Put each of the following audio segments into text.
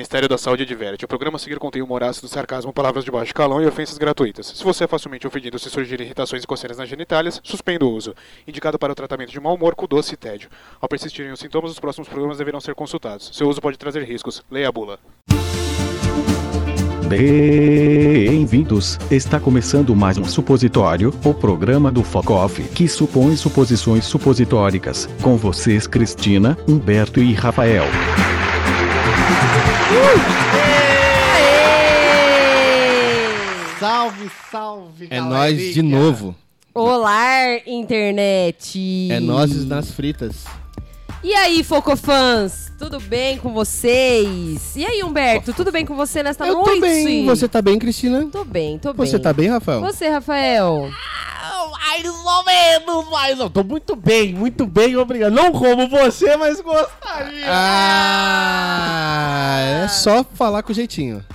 Ministério da Saúde adverte. O programa a seguir contém humor ácido, sarcasmo, palavras de baixo calão e ofensas gratuitas. Se você é facilmente ofendido se surgirem irritações e coceiras nas genitálias, suspenda o uso. Indicado para o tratamento de mau humor com doce e tédio. Ao persistirem os sintomas, os próximos programas deverão ser consultados. Seu uso pode trazer riscos. Leia a bula. Bem-vindos! Está começando mais um supositório, o programa do Focoff, que supõe suposições supositóricas. Com vocês, Cristina, Humberto e Rafael. Salve, salve, É nós de novo. Olá, internet! É nós nas fritas. E aí, Focofãs? Tudo bem com vocês? E aí, Humberto? Tudo bem com você nesta Eu noite? tô bem. Você tá bem, Cristina? Tô bem, tô bem. Você tá bem, Rafael? Você, Rafael? Mais ou menos, mas eu tô muito bem, muito bem, obrigado. Não como você, mas gostaria. Ah, é só falar com jeitinho.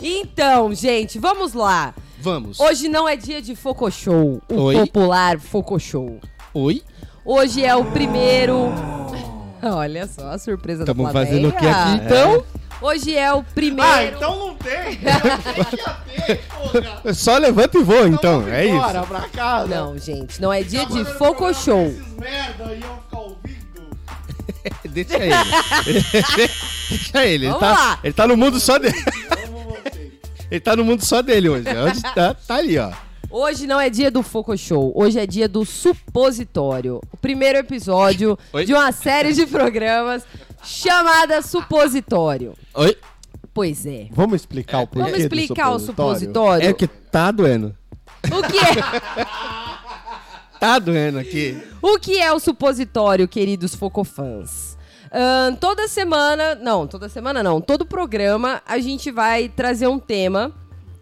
Então, gente, vamos lá. Vamos. Hoje não é dia de Focoshow, o Oi? popular Focoshow. Oi? Hoje é o primeiro... Olha só a surpresa Tamo da plateia. fazendo o que aqui, Então, hoje é o primeiro... Ah, então não tem. Ter. Só levanta e voa, então. vamos É embora isso. pra casa. Não, gente, não é dia de Esses merda aí eu ficar ouvindo. Deixa ele. Deixa ele. Ele Vamos tá, lá. ele tá no mundo só dele. Ele tá no mundo só dele hoje. Onde tá, tá ali, ó. Hoje não é dia do Foco Show, hoje é dia do Supositório. O primeiro episódio Oi? de uma série de programas chamada Supositório. Oi? Pois é. Vamos explicar o porquê Vamos explicar o supositório. É que tá doendo. O que é? Tá doendo aqui. O que é o supositório, queridos focofãs? Ahn, toda semana, não, toda semana não, todo programa a gente vai trazer um tema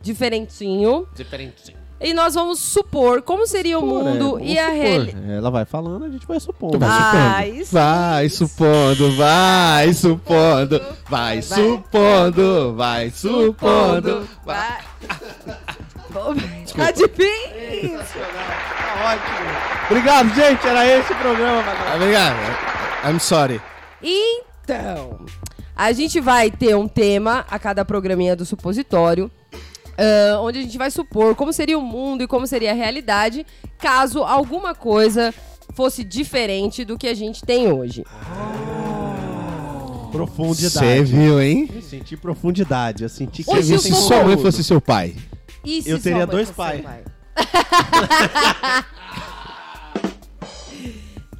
diferentinho Diferente. E nós vamos supor como seria o mundo e a realidade. Ela vai falando, a gente vai supondo. Vai Ah, supondo. Vai supondo, vai supondo, vai supondo, vai supondo. Vai. Tá difícil. Tá ótimo. Obrigado, gente. Era esse o programa. Obrigado. I'm sorry. Então, a gente vai ter um tema a cada programinha do supositório. Ah, onde a gente vai supor como seria o mundo e como seria a realidade caso alguma coisa fosse diferente do que a gente tem hoje. Profundidade. Você viu, hein? Eu senti profundidade. Eu senti que Hoje eu se sua mãe fosse seu pai. E se Eu teria dois pais. pai?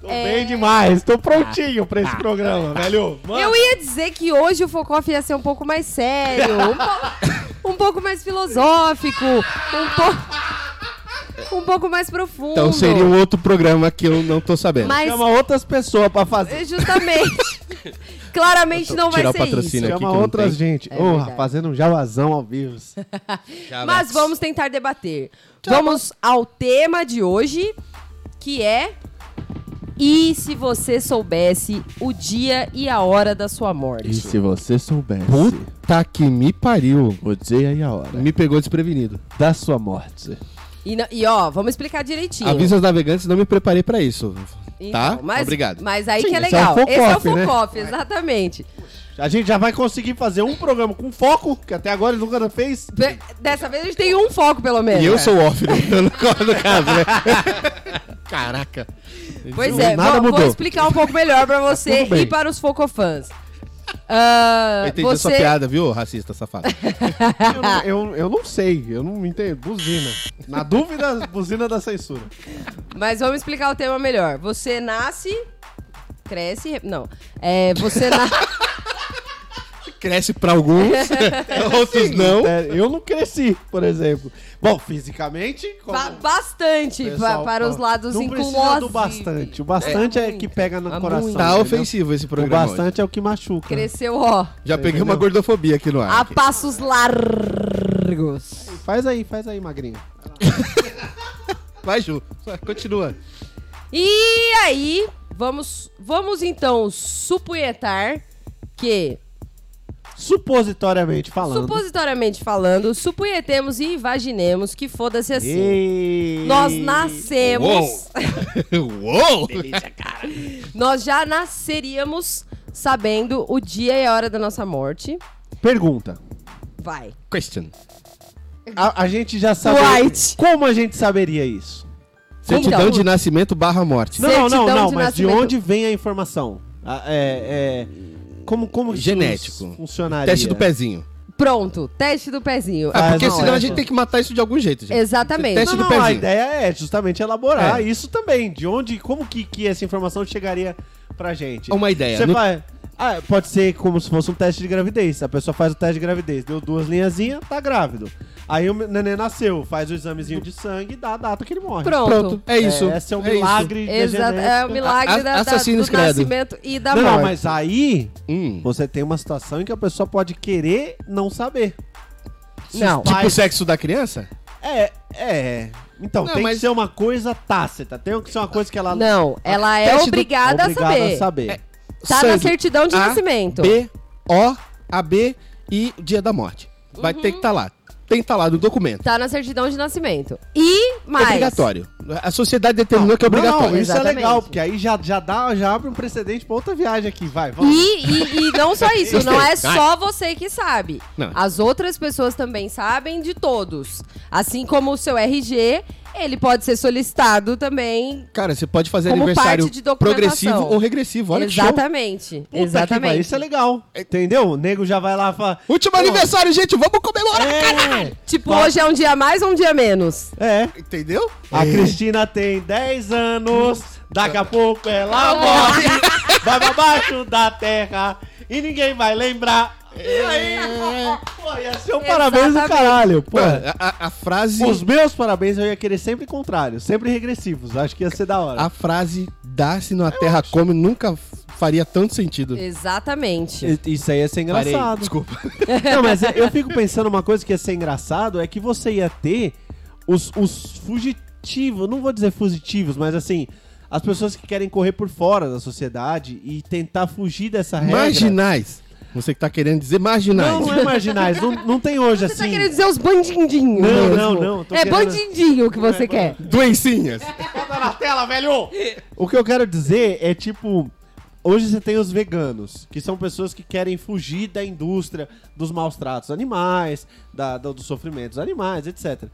Tô bem demais. Tô prontinho pra esse programa, velho. Mano, Eu ia dizer que hoje o Focoff ia ser um pouco mais sério, um, po- um pouco mais filosófico, um, po- um pouco mais profundo. Então seria um outro programa que eu não tô sabendo. Mas Chama outras pessoas pra fazer. justamente, claramente não vai ser isso. aqui Chama outras gente. É Porra, verdade. fazendo um javazão ao vivo. Mas vamos tentar debater. Vamos ao tema de hoje, que é e se você soubesse o dia e a hora da sua morte? você soubesse Puta que me pariu. o dia e a hora Me pegou desprevenido. da sua morte. E, e, ó, vamos explicar direitinho. Avisa aos navegantes, não me preparei pra isso. Então, tá? Mas, Obrigado. Mas aí Sim, que é esse é o legal. Esse é o Focoff, né? Focoff, exatamente. A gente já vai conseguir fazer um programa com foco, que até agora ele nunca fez. Dessa vez a gente tem um foco, pelo menos. E eu sou off no, no, no caso, né? Caraca. Pois é, Nada vou, vou explicar um pouco melhor pra você e para os Focofãs. Ah, Eu entendi você... a sua piada, viu, racista safado? Eu, não- eu, eu não sei, eu não entendo. Buzina. Na dúvida, buzina da censura. Mas vamos explicar o tema melhor. Você nasce, cresce, re- não. É, você nasce. Cresce pra alguns, outros não. É, eu não cresci, por exemplo. Bom, fisicamente. como Ba- bastante o pessoal para fala. os lados Não do bastante. O bastante é, É que pega no coração. Tá entendeu? ofensivo esse O programa. hoje. bastante é o que machuca. Cresceu, ó, Já peguei uma gordofobia aqui no ar. a aqui. passos largos. Faz aí, faz aí, magrinha. Vai, Ju. Continua. E aí, vamos, vamos então supunhetar que, Supositoriamente falando. supositoriamente falando, supunhetemos e imaginemos que foda-se assim. E... Nós nascemos. Uou! Nós já nasceríamos sabendo o dia e a hora da nossa morte. Pergunta. Vai. Question. A, a gente já sabe. White. Como a gente saberia isso? Certidão Então. de nascimento barra morte. Não, não, não, não, de mas de nascimento. onde vem a informação? Ah, é, é, como, como isso Genético. funcionaria? Teste do pezinho. Pronto, teste do pezinho. Ah, Ah, porque não, senão é. a gente tem que matar isso de algum jeito, gente. Exatamente. Teste Não, do não, a pezinho. ideia é justamente elaborar É. isso também. De onde, como que, que essa informação chegaria pra gente? Uma ideia. Você No- vai. Ah, pode ser como se fosse um teste de gravidez. A pessoa faz o teste de gravidez, deu duas linhazinhas, tá grávido. Aí o neném nasceu, faz o examezinho de sangue e dá a data que ele morre. Pronto. Pronto, é isso. esse é o isso. milagre Exato, é o milagre A- da, da- do credo. nascimento e da Não, não, morte. mas aí Hum. você tem uma situação em que a pessoa pode querer não saber. Não. Pai- Tipo o sexo da criança? É, é. Então, Não, tem mas- que ser uma coisa tácita. Tem que ser uma coisa que ela Não, ela é teste do- obrigada, a saber. É, Tá na Sangue. certidão de A, nascimento. B, O, AB e dia da morte. Vai ter que estar lá. Tem que estar lá no documento. Tá na certidão de nascimento. E mais. Obrigatório. A sociedade determinou que é obrigatório. Não, isso é Exatamente. legal, porque aí já, já, dá, já abre um precedente pra outra viagem aqui. Vai, vamos. E, e, e não só isso, não é só você que sabe. Não. As outras pessoas também sabem de todos. Assim como o seu RG, ele pode ser solicitado também. Cara, você pode fazer aniversário progressivo ou regressivo. Olha que show. Exatamente. Puta que Exatamente. pariu, isso é legal. Entendeu? O nego já vai lá e fala. Último aniversário, gente. Vamos comemorar. É, Tipo, hoje é um dia mais ou um dia menos? é. Entendeu? A Cristina tem 10 anos, daqui a pouco ela morre, vai pra baixo da terra e ninguém vai lembrar. E aí? Pô, ia ser um parabéns do caralho. Pô, a, a- frase. os meus parabéns eu ia querer sempre contrários, sempre regressivos. Acho que ia ser da hora. A frase dá-se na terra come nunca faria tanto sentido. Exatamente. Isso aí ia ser Parei, engraçado. Desculpa. Não, mas eu fico pensando uma coisa que ia ser engraçado é que você ia ter os, os fugitivos, não vou dizer fugitivos, mas assim, as pessoas que querem correr por fora da sociedade e tentar fugir dessa regra. Marginais. Você que tá querendo dizer marginais. Não, não é marginais, não, não tem hoje Você tá assim. querendo dizer os bandidinhos Não, mesmo. não, não, tô É querendo- bandidinho que você quer. Doencinhas. Bota na tela, velho! O que eu quero dizer é tipo. Hoje você tem os veganos, que são pessoas que querem fugir da indústria dos maus tratos animais, da, do, dos sofrimentos animais, etc.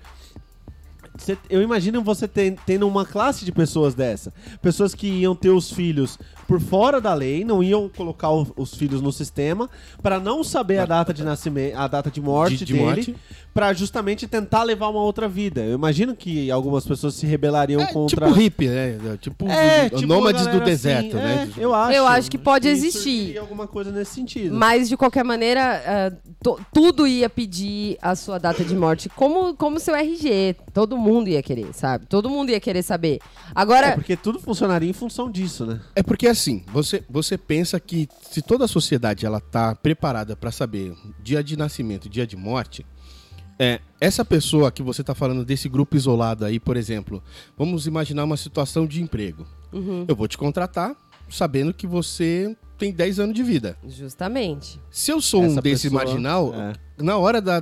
Eu imagino você ten- tendo uma classe de pessoas dessa. Pessoas que iam ter os filhos por fora da lei, não iam colocar o- os filhos no sistema, para não saber a data de nascimento, a data de morte De- de dele, para justamente tentar levar uma outra vida. Eu imagino que algumas pessoas se rebelariam É, contra tipo hippie, né? Tipo, é, o- tipo, nômades do galera deserto, assim, né? é, eu acho. Eu acho que pode que existir. alguma coisa nesse sentido. Mas, de qualquer maneira, to- tudo ia pedir a sua data de morte, como, como seu RG. Todo mundo ia querer, sabe? Todo mundo ia querer saber. Agora, É porque tudo funcionaria em função disso, né? É porque assim, você, você pensa que se toda a sociedade ela tá preparada para saber dia de nascimento, dia de morte, é, essa pessoa que você tá falando desse grupo isolado aí, por exemplo, vamos imaginar uma situação de emprego. Uhum. Eu vou te contratar sabendo que você tem 10 anos de vida. justamente. Se eu sou um Essa desse pessoa- marginal, é. na hora da,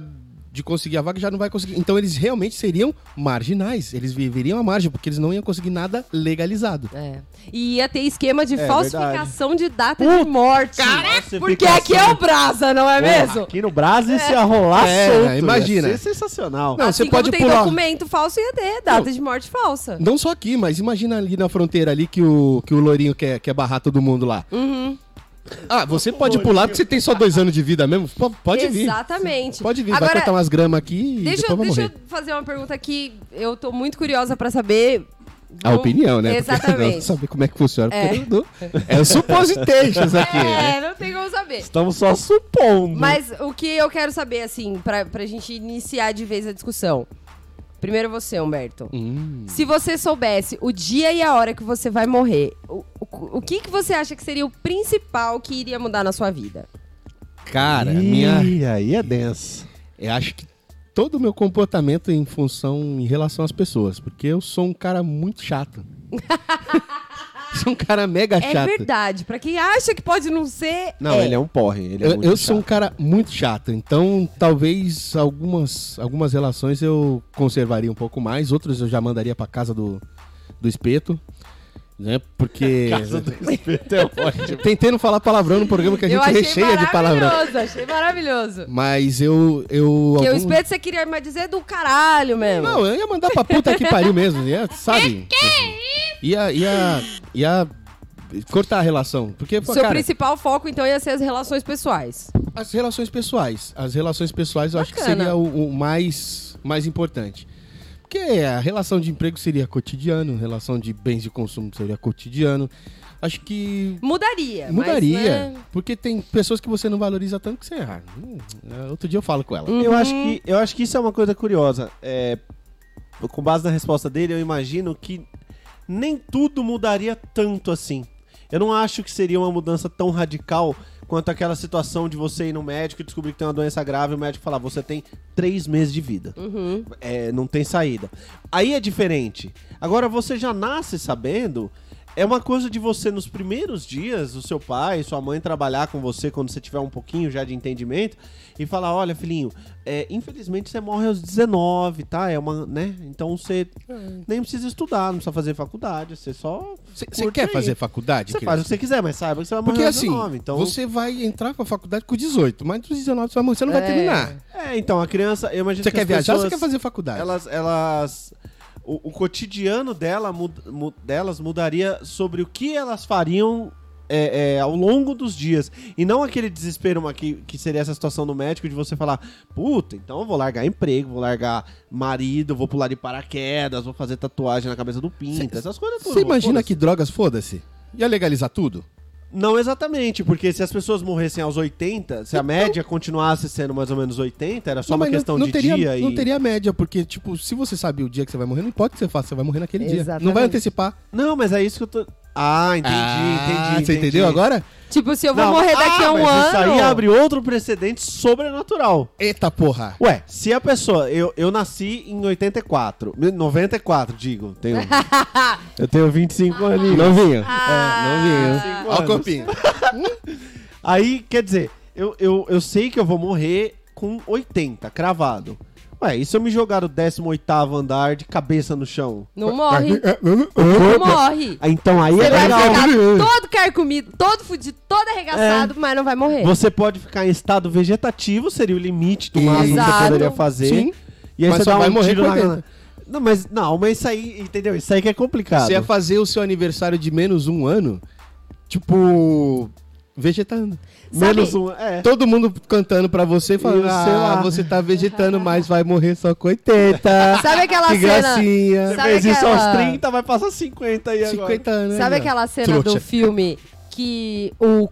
de conseguir a vaga já não vai conseguir. Então eles realmente seriam marginais. Eles viveriam à margem, porque eles não iam conseguir nada legalizado. É. E ia ter esquema de É, falsificação de data de morte. Nossa, Porque aqui é assim. o Brasa, não é Porra, mesmo? Aqui no Brasil isso ia rolar É, solto. imagina. Ia ser sensacional. Não, assim você como pode tem pular. documento falso, ia ter data de morte falsa. Não só aqui, mas imagina ali na fronteira ali que o, que o Lourinho quer, quer barrar todo mundo lá. Uhum. Ah, você pode pular porque você tem só dois anos de vida mesmo? P- Pode vir. Exatamente. Pode vir. vai Agora, cortar umas gramas aqui e deixa, eu- depois vai deixa morrer. eu fazer uma pergunta que eu tô muito curiosa pra saber. A Vamos- opinião, né? Porque Exatamente. não saber como é que funciona. É. porque não- É o suppositations aqui, né? É, não tem como saber. Estamos só supondo. Mas o que eu quero saber, assim, pra, pra gente iniciar de vez a discussão. Primeiro você, Humberto. Hum. Se você soubesse o dia e a hora que você vai morrer, o, o, o que, que você acha que seria o principal que iria mudar na sua vida? Cara, Ih, minha. aí é denso. Eu acho que todo o meu comportamento em função em relação às pessoas. Porque eu sou um cara muito chato. sou um cara mega É chato. verdade. Pra quem acha que pode não ser. Não, ele é um porre. Ele é Eu, muito eu sou um cara muito chato, então talvez algumas, algumas relações eu conservaria um pouco mais, outras eu já mandaria pra casa do, do espeto. Né? Porque. Casa do espeto é ótimo. Tentei não falar palavrão no programa que a gente recheia de palavrão. maravilhoso, achei maravilhoso. Mas eu. eu Porque o algum- espeto você queria mais dizer do caralho mesmo. Não, eu ia mandar pra puta que pariu mesmo, ia, sabe? Ia, ia, ia cortar a relação. Porque, pô, Seu cara, principal foco, então, ia ser as relações pessoais. as relações pessoais. As relações pessoais eu acho que Bacana. seria o, o mais, mais importante. Porque a relação de emprego seria cotidiano, relação de bens de consumo seria cotidiano. Acho que Mudaria. mas, mudaria. né, Porque tem pessoas que você não valoriza tanto que você. Ah, hum, é, outro dia eu falo com ela. Uhum. Eu acho, que, eu acho que isso é uma coisa curiosa. É, com base na resposta dele, eu imagino que nem tudo mudaria tanto assim. Eu não acho que seria uma mudança tão radical quanto aquela situação de você ir no médico e descobrir que tem uma doença grave o médico falar, você tem três meses de vida. Uhum. É, não tem saída. Aí é diferente. Agora, você já nasce sabendo. É uma coisa de você, nos primeiros dias, o seu pai, sua mãe trabalhar com você quando você tiver um pouquinho já de entendimento e falar: olha, filhinho, é, infelizmente você morre aos 19, tá? É uma, né? Então você nem precisa estudar, não precisa fazer faculdade, você só. Você quer aí. fazer faculdade? Você faz o que você quiser, mas saiba que você vai morrer Porque aos assim, 19. Então, você vai entrar pra faculdade com 18, mas dos 19 você vai morrer, você não vai É. terminar. É, então, a criança. Eu imagino Você que quer as viajar ou você pessoas- quer fazer faculdade? elas, elas o, o cotidiano dela, mud- mu- delas mudaria sobre o que elas fariam é, é, ao longo dos dias. E não aquele desespero que, que seria essa situação no médico de você falar, puta, então eu vou largar emprego, vou largar marido, vou pular de paraquedas, vou fazer tatuagem na cabeça do pinta, essas coisas. Você imagina que drogas, foda-se? Ia legalizar tudo? Não exatamente, porque se as pessoas morressem aos 80, se a média continuasse sendo mais ou menos 80, era só Então- Não, uma mas não- questão não de teria, dia Não e... teria média, porque, tipo, se você sabe o dia que você vai morrer, não o que você faça, você vai morrer naquele dia. Não Exatamente. vai antecipar. Não, mas é isso que eu tô... Ah, entendi, Ah, entendi, Você entendi. entendeu agora? Tipo, se eu vou Não, morrer daqui ah, a um mas ano. Isso aí abre outro precedente sobrenatural. Eita porra. Ué, se a pessoa. Eu, eu nasci em 84. 94, digo. Tenho, eu tenho 25 aninhos. Novinho. Ah, é, novinho. Ó o anos. copinho. Aí, quer dizer, eu, eu, eu sei que eu vou morrer com 80, cravado. Ué, e se eu me jogar do 18 andar de cabeça no chão? Não morre. Não Não morre. Ah, Então aí Você é vai legal. ficar todo carcomido, todo fudido, todo arregaçado, mas não vai morrer. Você pode ficar em estado vegetativo, seria o limite do máximo que você Exato. poderia fazer. Sim. E aí Mas você só dá vai um morrer tiro com na... 80. Não, mas não, mas isso aí, entendeu? Isso aí que é complicado. Você ia fazer o seu aniversário de menos um ano, tipo, vegetando. Sabe- Menos um. É. Todo mundo cantando pra você, falando, E, sei ah, lá. você tá vegetando, mas vai morrer só com 80. Sabe aquela que cena? gracinha. Você Sabe fez isso aos aquela- 30, vai passar 50 aí agora. 50 anos. Sabe né? aquela cena do Trouxa. filme que o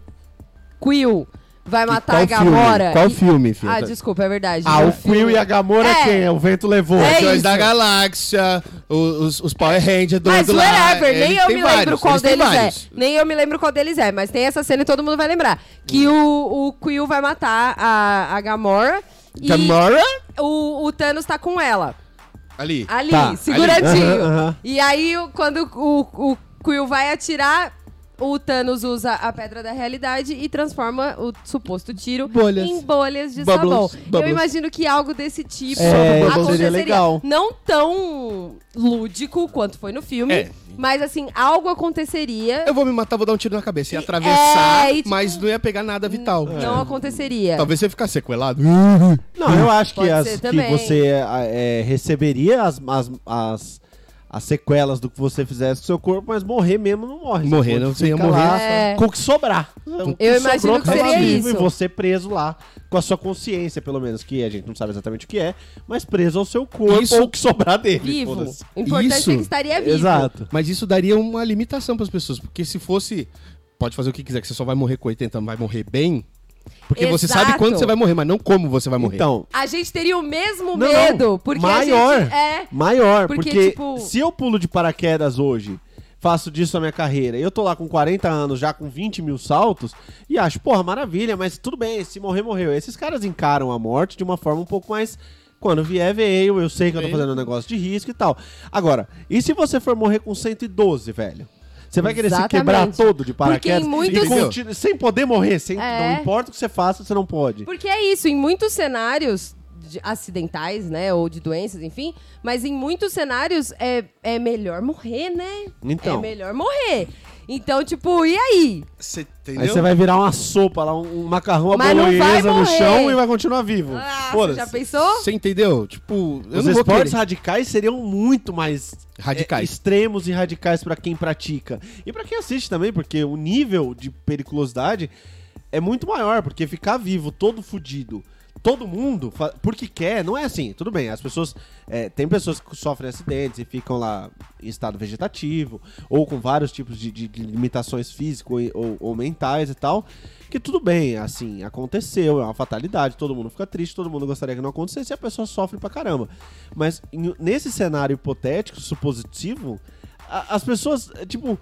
Quill vai matar a Qual filme? Gamora? Qual e- filme, filho? Ah, desculpa, é verdade. Ah, o Quill e a Gamora É. quem? O vento levou. É isso. da Galáxia, os, os Power Rangers do Mas do lá, whatever, nem eles eu me lembro vários, qual eles têm deles é. Nem eu me lembro qual deles é, mas tem essa cena e todo mundo vai lembrar. Que o, o Quill vai matar a, a Gamora e Gamora? o, o Thanos tá com ela. Ali. Ali, Tá, seguradinho. ali. E aí, quando o, o Quill vai atirar, o Thanos usa a pedra da realidade e transforma o suposto tiro Bolhas. em bolhas de Bubbles, sabão. Eu bubbles. imagino que algo desse tipo É, aconteceria. seria legal. Não tão lúdico quanto foi no filme, É. mas assim, algo aconteceria. Eu vou me matar, vou dar um tiro na cabeça. Ia atravessar, É, e tipo- mas não ia pegar nada vital. Não aconteceria. Talvez você ficar sequelado. Não, eu acho que, as, que você é, receberia as, as, as, as sequelas do que você fizesse com o seu corpo, mas morrer mesmo não morre. Morrer Você não, pode você ia ficar morrer. lá É. Com o que sobrar. O que Eu imagino sobrou que seria vivo isso. E você preso lá, com a sua consciência, pelo menos, que a gente não sabe exatamente o que é, mas preso ao seu corpo Isso- ou o que sobrar dele. Vivo. O importante Isso. é que estaria vivo. Exato. Mas isso daria uma limitação pras pessoas. Porque se fosse. Pode fazer o que quiser, que você só vai morrer com 80, vai morrer bem. Porque você Exato. sabe quando você vai morrer, mas não como você vai morrer. Então, A gente teria o mesmo Não, medo, porque Maior. a gente é Maior, Porque, porque, tipo- se eu pulo de paraquedas hoje, faço disso a minha carreira, e eu tô lá com 40 anos, já com 20 mil saltos, e acho, porra, maravilha, mas tudo bem, se morrer, morreu. Esses caras encaram a morte de uma forma um pouco mais. Quando vier, veio, eu sei que eu tô fazendo um negócio de risco e tal. Agora, e se você for morrer com 112, velho? Você vai querer se Exatamente. quebrar todo de paraquedas muitos- e continu- sem poder morrer, sem, É. não importa o que você faça, você não pode. Porque é isso, em muitos cenários de acidentais, né? Ou de doenças, enfim. Mas em muitos cenários é, é melhor morrer, né? Então. É melhor morrer. Então, tipo, e aí? Você Aí entendeu? você vai virar uma sopa lá, um, um macarrão à Mas não vai bolonhesa no morrer. chão e vai continuar vivo. Ah, você já pensou? Você entendeu? Tipo, eu Os não vou esportes querer. radicais seriam muito mais Radicais. é, extremos e radicais pra quem pratica. E pra quem assiste também, porque o nível de periculosidade é muito maior, porque ficar vivo todo fudido, todo mundo, porque quer, não é assim. Tudo bem, as pessoas. é, tem pessoas que sofrem acidentes e ficam lá em estado vegetativo, ou com vários tipos de, de- de limitações físicas ou, ou- ou mentais e tal. Que tudo bem, assim, aconteceu, é uma fatalidade, todo mundo fica triste, todo mundo gostaria que não acontecesse e a pessoa sofre pra caramba. Mas em- nesse cenário hipotético, supositivo, a- as pessoas, é, tipo,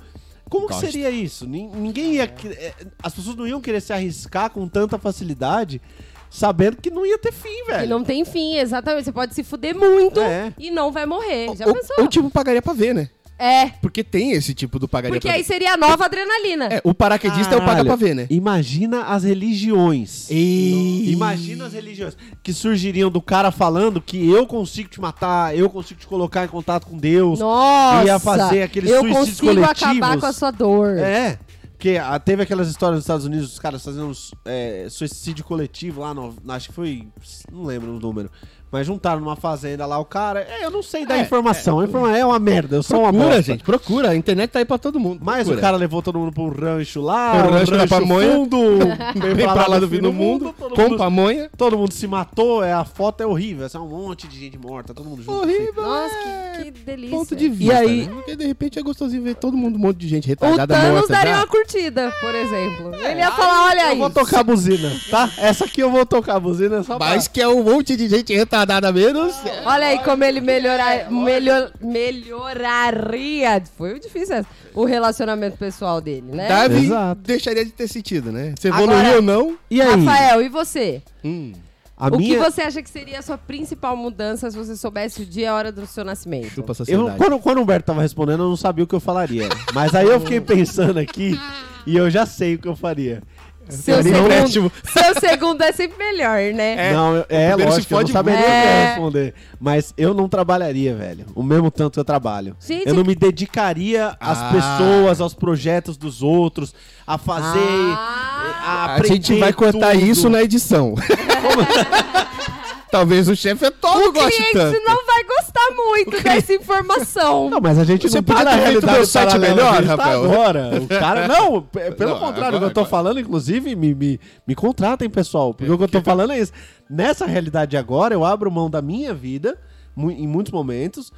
como que Gosto. seria isso? Nin- Ninguém ia. que- é, As pessoas não iam querer se arriscar com tanta facilidade, sabendo que não ia ter fim, velho. Que não tem fim, exatamente. Você pode se fuder muito É. e não vai morrer. Já Ou, pensou? ou tipo, pagaria pra ver, né? É. Porque tem esse tipo do pagaria Porque pra aí ver. seria a nova adrenalina. É, o paraquedista é o paga Caralho, pra ver, né? Imagina as religiões. E... Imagina as religiões que surgiriam do cara falando que eu consigo te matar, eu consigo te colocar em contato com Deus. Nossa! Ia fazer aqueles Eu suicídios consigo coletivos. acabar com a sua dor. É. Porque ah, teve aquelas histórias nos Estados Unidos, os caras fazendo é, suicídio coletivo lá, no, acho que foi. Não lembro o número. Mas juntaram numa fazenda lá o cara. É, eu não sei da É, informação. A informação é uma merda. Eu sou uma Procura, bosta. gente, procura. A internet tá aí pra todo mundo. Mas procura. o cara levou todo mundo pra um rancho lá, Pro um rancho da pamonha. fundo, vem pra lá do fim do mundo, todo com mundo, pamonha. todo mundo se matou, é, a foto é horrível, é só um monte de gente morta, todo mundo junto. assim. Horrível. Nossa, é. que, que delícia. Ponto de vista. E aí- né? Porque de repente é gostosinho ver todo mundo, um monte de gente O retardada Thanos morta. daria já. uma curtida, por exemplo. Ele ia falar, olha Eu aí. vou tocar a buzina, tá? Essa aqui eu vou tocar a buzina só pra... Mas que é um monte de gente retardada menos. Olha aí como ele melhorar, melhor, melhoraria. Foi difícil essa. O relacionamento pessoal dele, né? Davi Exato. deixaria de ter sentido, né? Você Agora- evoluiu ou não? E aí? Rafael, e você? Hum. a o minha... que você acha que seria a sua principal mudança se você soubesse o dia e a hora do seu nascimento? Chupa Eu, quando, quando o Humberto tava respondendo, eu não sabia o que eu falaria. Mas aí eu fiquei pensando aqui e eu já sei o que eu faria. Seu segundo, seu segundo é sempre melhor, né? não, eu- é lógico, eu não saberia É. responder. Mas eu não trabalharia, velho. O mesmo tanto que eu trabalho. Gente, Eu não me dedicaria às Ah. pessoas, aos projetos dos outros, a fazer. Ah. a, A gente aprender vai cortar tudo. isso na edição. Talvez o chefe é todo o cliente tanto. não vai gostar muito dessa informação. Não, mas a gente Você não tá podia na ter feito realidade meu site melhor, tá Rafael. agora. O cara, não, p- pelo Não, contrário, agora, o que eu tô agora. falando, inclusive, me, me, me contratem, pessoal. Porque o que eu tô falando é isso. Nessa realidade agora, eu abro mão da minha vida, em muitos momentos,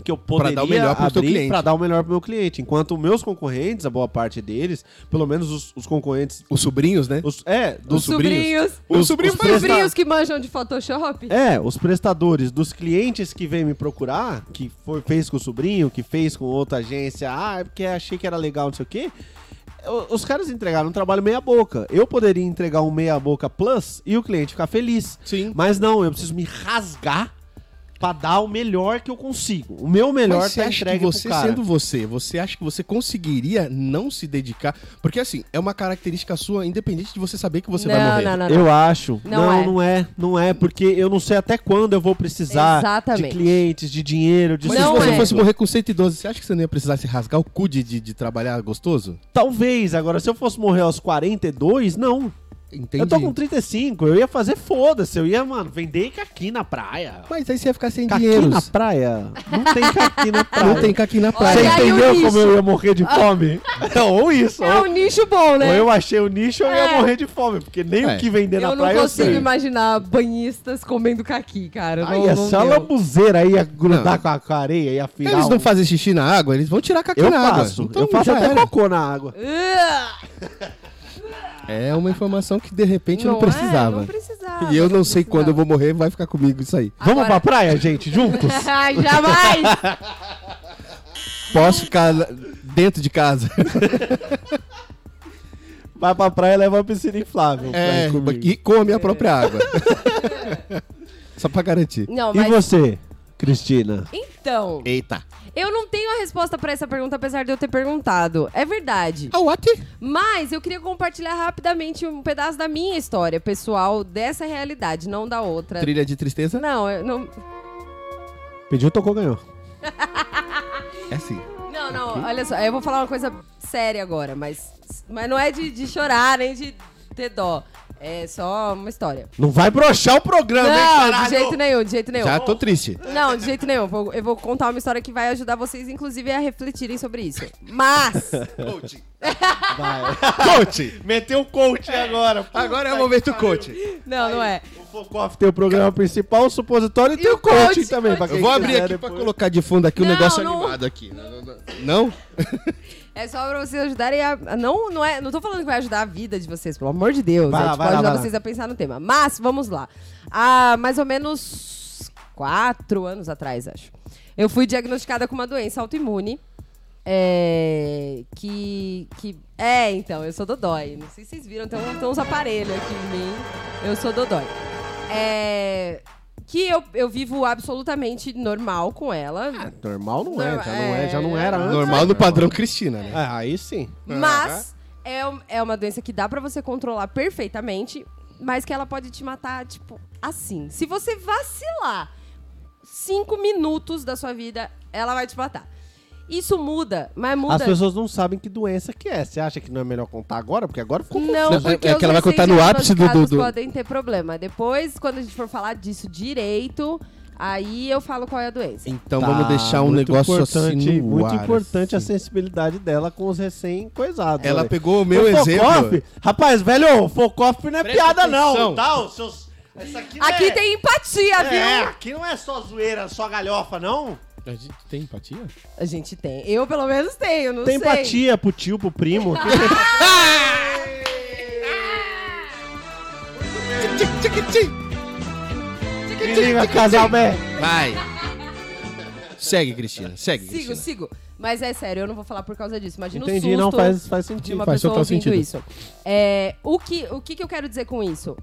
que eu poderia dar o melhor pro abrir cliente. pra dar o melhor pro meu cliente. Enquanto meus concorrentes, a boa parte deles, pelo menos os, os concorrentes... Os sobrinhos, né? Os, é, dos Os sobrinhos. Os- Os, sobrinhos sobrinhos, presta- que manjam de Photoshop. É, os prestadores dos clientes que vêm me procurar, que foi, fez com o sobrinho, que fez com outra agência, ah, é porque achei que era legal, não sei o quê. Os caras entregaram um trabalho meia boca. Eu poderia entregar um meia boca plus e o cliente ficar feliz. Sim. Mas não, eu preciso me rasgar pra dar o melhor que eu consigo. O meu melhor Mas você tá acha que você, pro cara. sendo você, você acha que você conseguiria não se dedicar? Porque assim, é uma característica sua, independente de você saber que você vai não, morrer. não, não, não. Eu acho. Não Não, é. não é. Não é, porque eu não sei até quando eu vou precisar Exatamente. de clientes, de dinheiro, de Mas se você é. fosse morrer com 112, você acha que você não ia precisar se rasgar o cu de, de, de trabalhar gostoso? Talvez. Agora, se eu fosse morrer aos 42, não. Entendi. Eu tô com 35, eu ia fazer foda-se. Eu ia, mano, vender caqui na praia. Mas aí você ia ficar sem Caqui dinheiro. na praia? Não tem caqui na praia. Não tem caqui na Você Olha praia. o entendeu como nicho. eu ia morrer de fome? ou isso. É ou, um nicho bom, né? ou eu achei o nicho ou eu ia É. morrer de fome. Porque nem É. o que vender na eu não praia eu consigo sei. imaginar banhistas comendo caqui, cara. Aí não, é não lambuzeira aí, ia grudar Não. com a, com a areia e afinar Eles não fazem xixi na água, eles vão tirar caqui Eu na faço. água. Então eu faço até era. cocô na água. É uma informação que de repente não, é, precisava. não precisava. E eu não sei precisava. quando eu vou morrer, vai ficar comigo isso aí. Vamos Agora- pra praia, gente, juntos? Ai, Jamais! Posso ficar dentro de casa. Vai pra praia e leva uma piscina inflável. pra É, e come a própria água. Só pra garantir. Não, E mas você, Cristina? Então, Eita. eu não tenho a resposta pra essa pergunta, apesar de eu ter perguntado. É verdade. Ah, what? Mas eu queria compartilhar rapidamente um pedaço da minha história pessoal dessa realidade, não da outra. Trilha de tristeza? Não, eu não. Pediu, tocou, ganhou. É assim. Não, não, olha só, eu vou falar uma coisa séria agora, mas, mas não é de, de chorar nem de ter dó. É só uma história. Não vai broxar o programa, hein, Não, caralho? de jeito nenhum, de jeito nenhum. Já tô triste. Não, de jeito nenhum. Vou- Eu vou contar uma história que vai ajudar vocês, inclusive, a refletirem sobre isso. Mas, Vai. Coach! Meteu o coach agora. Agora é o momento coach. não, não é. O Focoff tem o programa principal, o supositório e, tem o coach, coach, também. coach. pra Eu quem vou abrir quiser aqui pra depois. colocar de fundo aqui um Não, negócio não. animado aqui. Não? É só pra vocês ajudarem a. Não, não, é, não tô falando que vai ajudar a vida de vocês, pelo amor de Deus. Vai é, lá, tipo, vai ajudar lá. vocês a pensar no tema. Mas, vamos lá. Há mais ou menos quatro anos atrás, acho. Eu fui diagnosticada com uma doença autoimune. É, que, que. É, então, eu sou Dodói. Não sei se vocês viram, tem, tem uns aparelhos aqui em mim. Eu sou Dodói. É, que eu, eu vivo absolutamente normal com ela. Normal não é, Normal, já não, é, já não era antes. Normal no padrão Cristina, né? É, aí sim. Mas é, é uma doença que dá pra você controlar perfeitamente, mas que ela pode te matar, tipo, assim. Se você vacilar cinco minutos da sua vida, ela vai te matar. Isso muda, mas muda. As pessoas não sabem que doença que é. Você acha que não é melhor contar agora? Porque agora ficou Não, Não, porque é que os ela vai contar no ápice do- do- do- podem ter problema. Depois, quando a gente for falar disso direito, aí eu falo qual é a doença. Então Tá, vamos deixar um muito negócio importante, assim no Muito ar, importante a assim. sensibilidade dela com os recém-coisados. Ela olha. pegou o meu O exemplo. Focoff- Rapaz, velho, o Focoff não é Presta piada atenção. não, tá? Os seus... Essa aqui não Aqui é... tem empatia, É, viu? aqui não é só zoeira, só galhofa, não. A gente tem empatia? A gente tem. Eu, pelo menos, tenho, não Tem sei. empatia pro tio, pro primo. Me liga, casal Bé. Vai. Segue, Cristina. Segue, Sigo, Cristina. sigo. Mas é sério, eu não vou falar por causa disso. Imagina o Entendi, susto não faz, faz de sentido. uma faz pessoa total ouvindo sentido. isso. É, o, que, o que, que eu quero dizer com isso?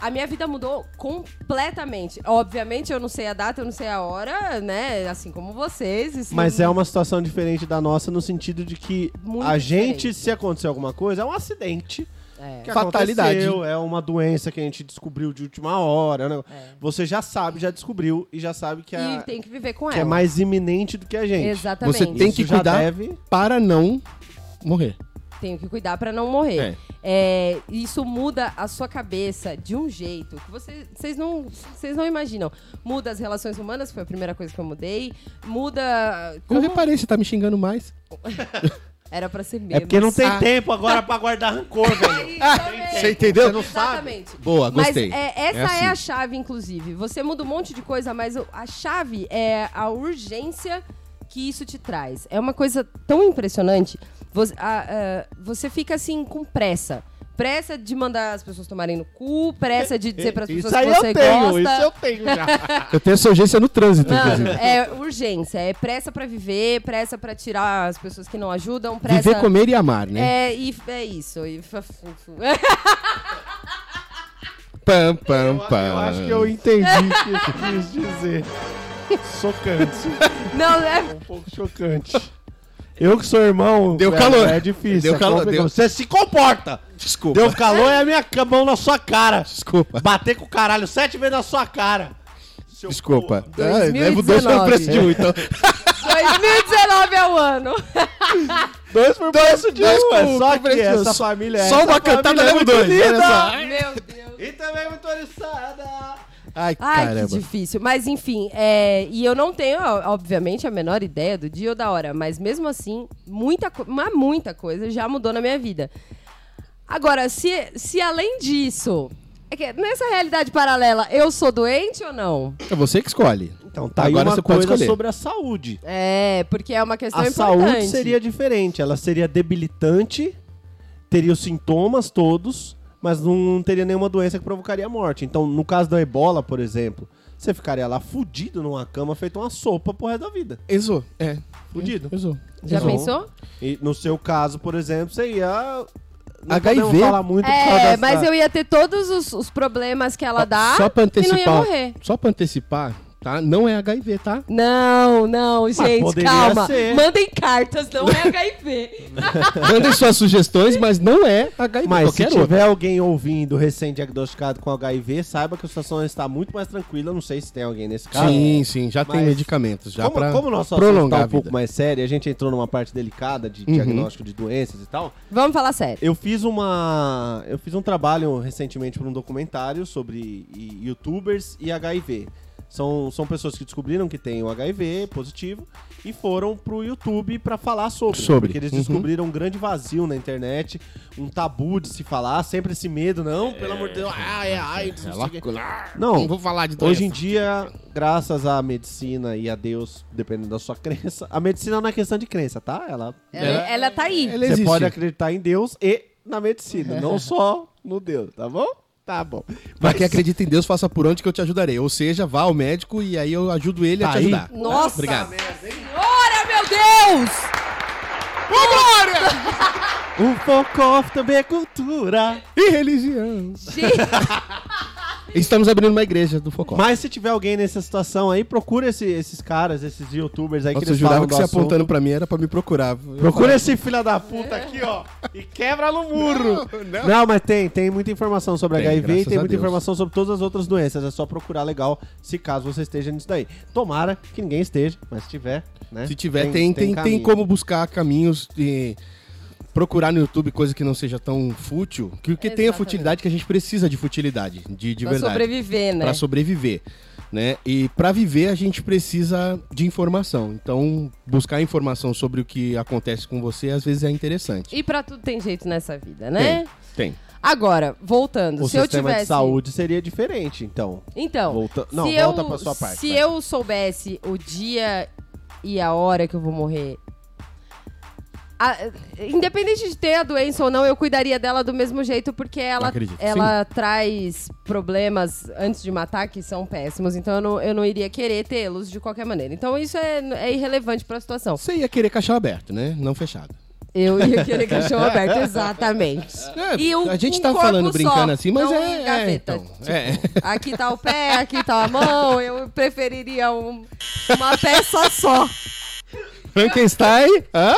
A minha vida mudou completamente. Obviamente, eu não sei a data, eu não sei a hora, né? Assim como vocês. isso Mas é uma situação diferente da nossa no sentido de que a gente, diferente. se acontecer alguma coisa, é um acidente. É. Que Fatalidade. É uma doença que a gente descobriu de última hora. né? É. Você já sabe, já descobriu e já sabe que, E é, tem que viver com que ela. é mais iminente do que a gente. Exatamente. Você tem que Isso já cuidar deve- para não morrer. Tenho que cuidar pra não morrer. É, isso muda a sua cabeça de um jeito que você- vocês não, vocês não imaginam. Muda as relações humanas, que foi a primeira coisa que eu mudei. Muda. Eu como- reparei, você tá me xingando mais. Era pra ser menos. É porque não tem Ah. tempo agora pra guardar rancor, velho. Também. Você entendeu? Você não sabe. Exatamente. Boa, gostei. Mas é, essa é, assim. a chave, inclusive. Você muda um monte de coisa, mas a chave é a urgência que isso te traz. É uma coisa tão impressionante. Você, a- a- você fica assim com pressa. Pressa de mandar as pessoas tomarem no cu, pressa de dizer para as pessoas Isso aí que você eu tenho, gosta. isso eu tenho já. Eu tenho essa urgência no trânsito, Não, inclusive. é urgência, é pressa pra viver, pressa pra tirar as pessoas que não ajudam, pressa. Viver, comer e amar, né? É, e é isso. E... Pam, pam, pam. Eu acho que eu entendi o que você quis dizer. Chocante. Não, é. Um pouco chocante. Eu que sou irmão. Deu é, calor. É difícil. Deu é calor, deu- Você se comporta. Desculpa. Deu calor é a minha mão na sua cara. Desculpa. Bater com o caralho sete vezes na sua cara. Seu Desculpa. porra. Ah, levo dois pelo 2019. preço de um, então. 2019 é o ano. Dois por preço de dois um. É por- só que essa família é Só essa uma cantada família é leva muito dois. Meu Deus. E também muito oriçada. Ai, Ai, caramba. que difícil. Mas enfim, é, e eu não tenho, obviamente, a menor ideia do dia ou da hora, mas mesmo assim, muita, mas muita coisa já mudou na minha vida. Agora, se, se além disso, é que nessa realidade paralela, eu sou doente ou não? É você que escolhe. Então tá aí Agora uma você pode coisa escolher. sobre a saúde. É, porque é uma questão a importante. saúde seria diferente. Ela seria debilitante, teria os sintomas todos, mas não teria nenhuma doença que provocaria morte. Então, no caso da ebola, por exemplo, você ficaria lá fudido numa cama, feito uma sopa pro resto da vida. Exo. É. Fudido. Exo. Já Exato. pensou? E no seu caso, por exemplo, você ia. Não HIV? falar muito por causa É, mas eu ia ter todos os, os problemas que ela dá Só pra e não ia antecipar. morrer. Só pra antecipar, tá? Não é HIV, tá? Não, não, gente, calma. ser. Mandem cartas, não é HIV. Mandem suas sugestões, mas não é HIV. Mas se tiver outra. alguém ouvindo recém-diagnosticado com HIV, saiba que a situação está muito mais tranquila. Não sei se tem alguém nesse caso. Sim, sim, já tem medicamentos já como, pra como o nosso assunto prolongar tá um pouco mais sério, a gente entrou numa parte delicada de Uhum. diagnóstico de doenças e tal. Vamos falar sério. Eu fiz uma, eu fiz um trabalho recentemente para um documentário sobre YouTubers e HIV. São, são pessoas que descobriram que têm o HIV positivo e foram pro YouTube para falar sobre, Sobre. porque eles Uhum. descobriram um grande vazio na internet, um tabu de se falar, sempre esse medo, não, pelo amor de Deus, ah, é AIDS, não sei o quê. Não, Não, vou falar de Hoje em dia, graças à medicina e a Deus, dependendo da sua crença, a medicina não é questão de crença, tá? Ela, Ela, ela tá aí. Ela você existe. pode acreditar em Deus e na medicina, não só no Deus, tá bom? Tá bom. Pra quem acredita em Deus, faça por onde que eu te ajudarei. Ou seja, vá ao médico e aí eu ajudo ele a Tá te aí. ajudar. Nossa, Obrigado. Senhora, meu Deus! O foco também é cultura. E religião. Gente, Estamos abrindo uma igreja do Focó. Mas se tiver alguém nessa situação aí, procura esse- esses caras, esses youtubers aí que Nossa, eu eles jurava falam que do você assunto. apontando pra mim era pra me procurar. Procura esse filho da puta aqui, ó, e quebra no murro. Não, Não, mas tem, tem muita informação sobre Tem, HIV e graças tem a muita Deus. informação sobre todas as outras doenças. É só procurar legal se caso você esteja nisso daí. Tomara que ninguém esteja, mas se tiver, né? Se tiver, tem, tem, tem, caminho. como buscar caminhos de procurar no YouTube coisa que não seja tão fútil, que, que tenha Exatamente. futilidade, que a gente precisa de futilidade, de, de pra verdade. sobreviver, né? Pra sobreviver, né? E pra viver a gente precisa de informação. Então, buscar informação sobre o que acontece com você às vezes é interessante. E pra tudo tem jeito nessa vida, né? Tem. Agora, voltando, O se eu sistema tivesse. de saúde seria diferente, então. Então, Volta- Não, volta eu, pra sua parte. Se vai. eu soubesse o dia e a hora que eu vou morrer. A- independente de ter a doença ou não, eu cuidaria dela do mesmo jeito, porque ela, Acredito, ela traz problemas antes de matar que são péssimos. Então eu não, eu não iria querer tê-los de qualquer maneira. Então isso é, é irrelevante pra situação. Você ia querer caixão aberto, né? Não fechado. Eu ia querer cachorro aberto, exatamente. É, E o- a gente um tá falando só, brincando assim, mas é, é, gaveta, então, tipo, é. Aqui tá o pé, aqui tá a mão. Eu preferiria um- uma peça só. Frankenstein, hã?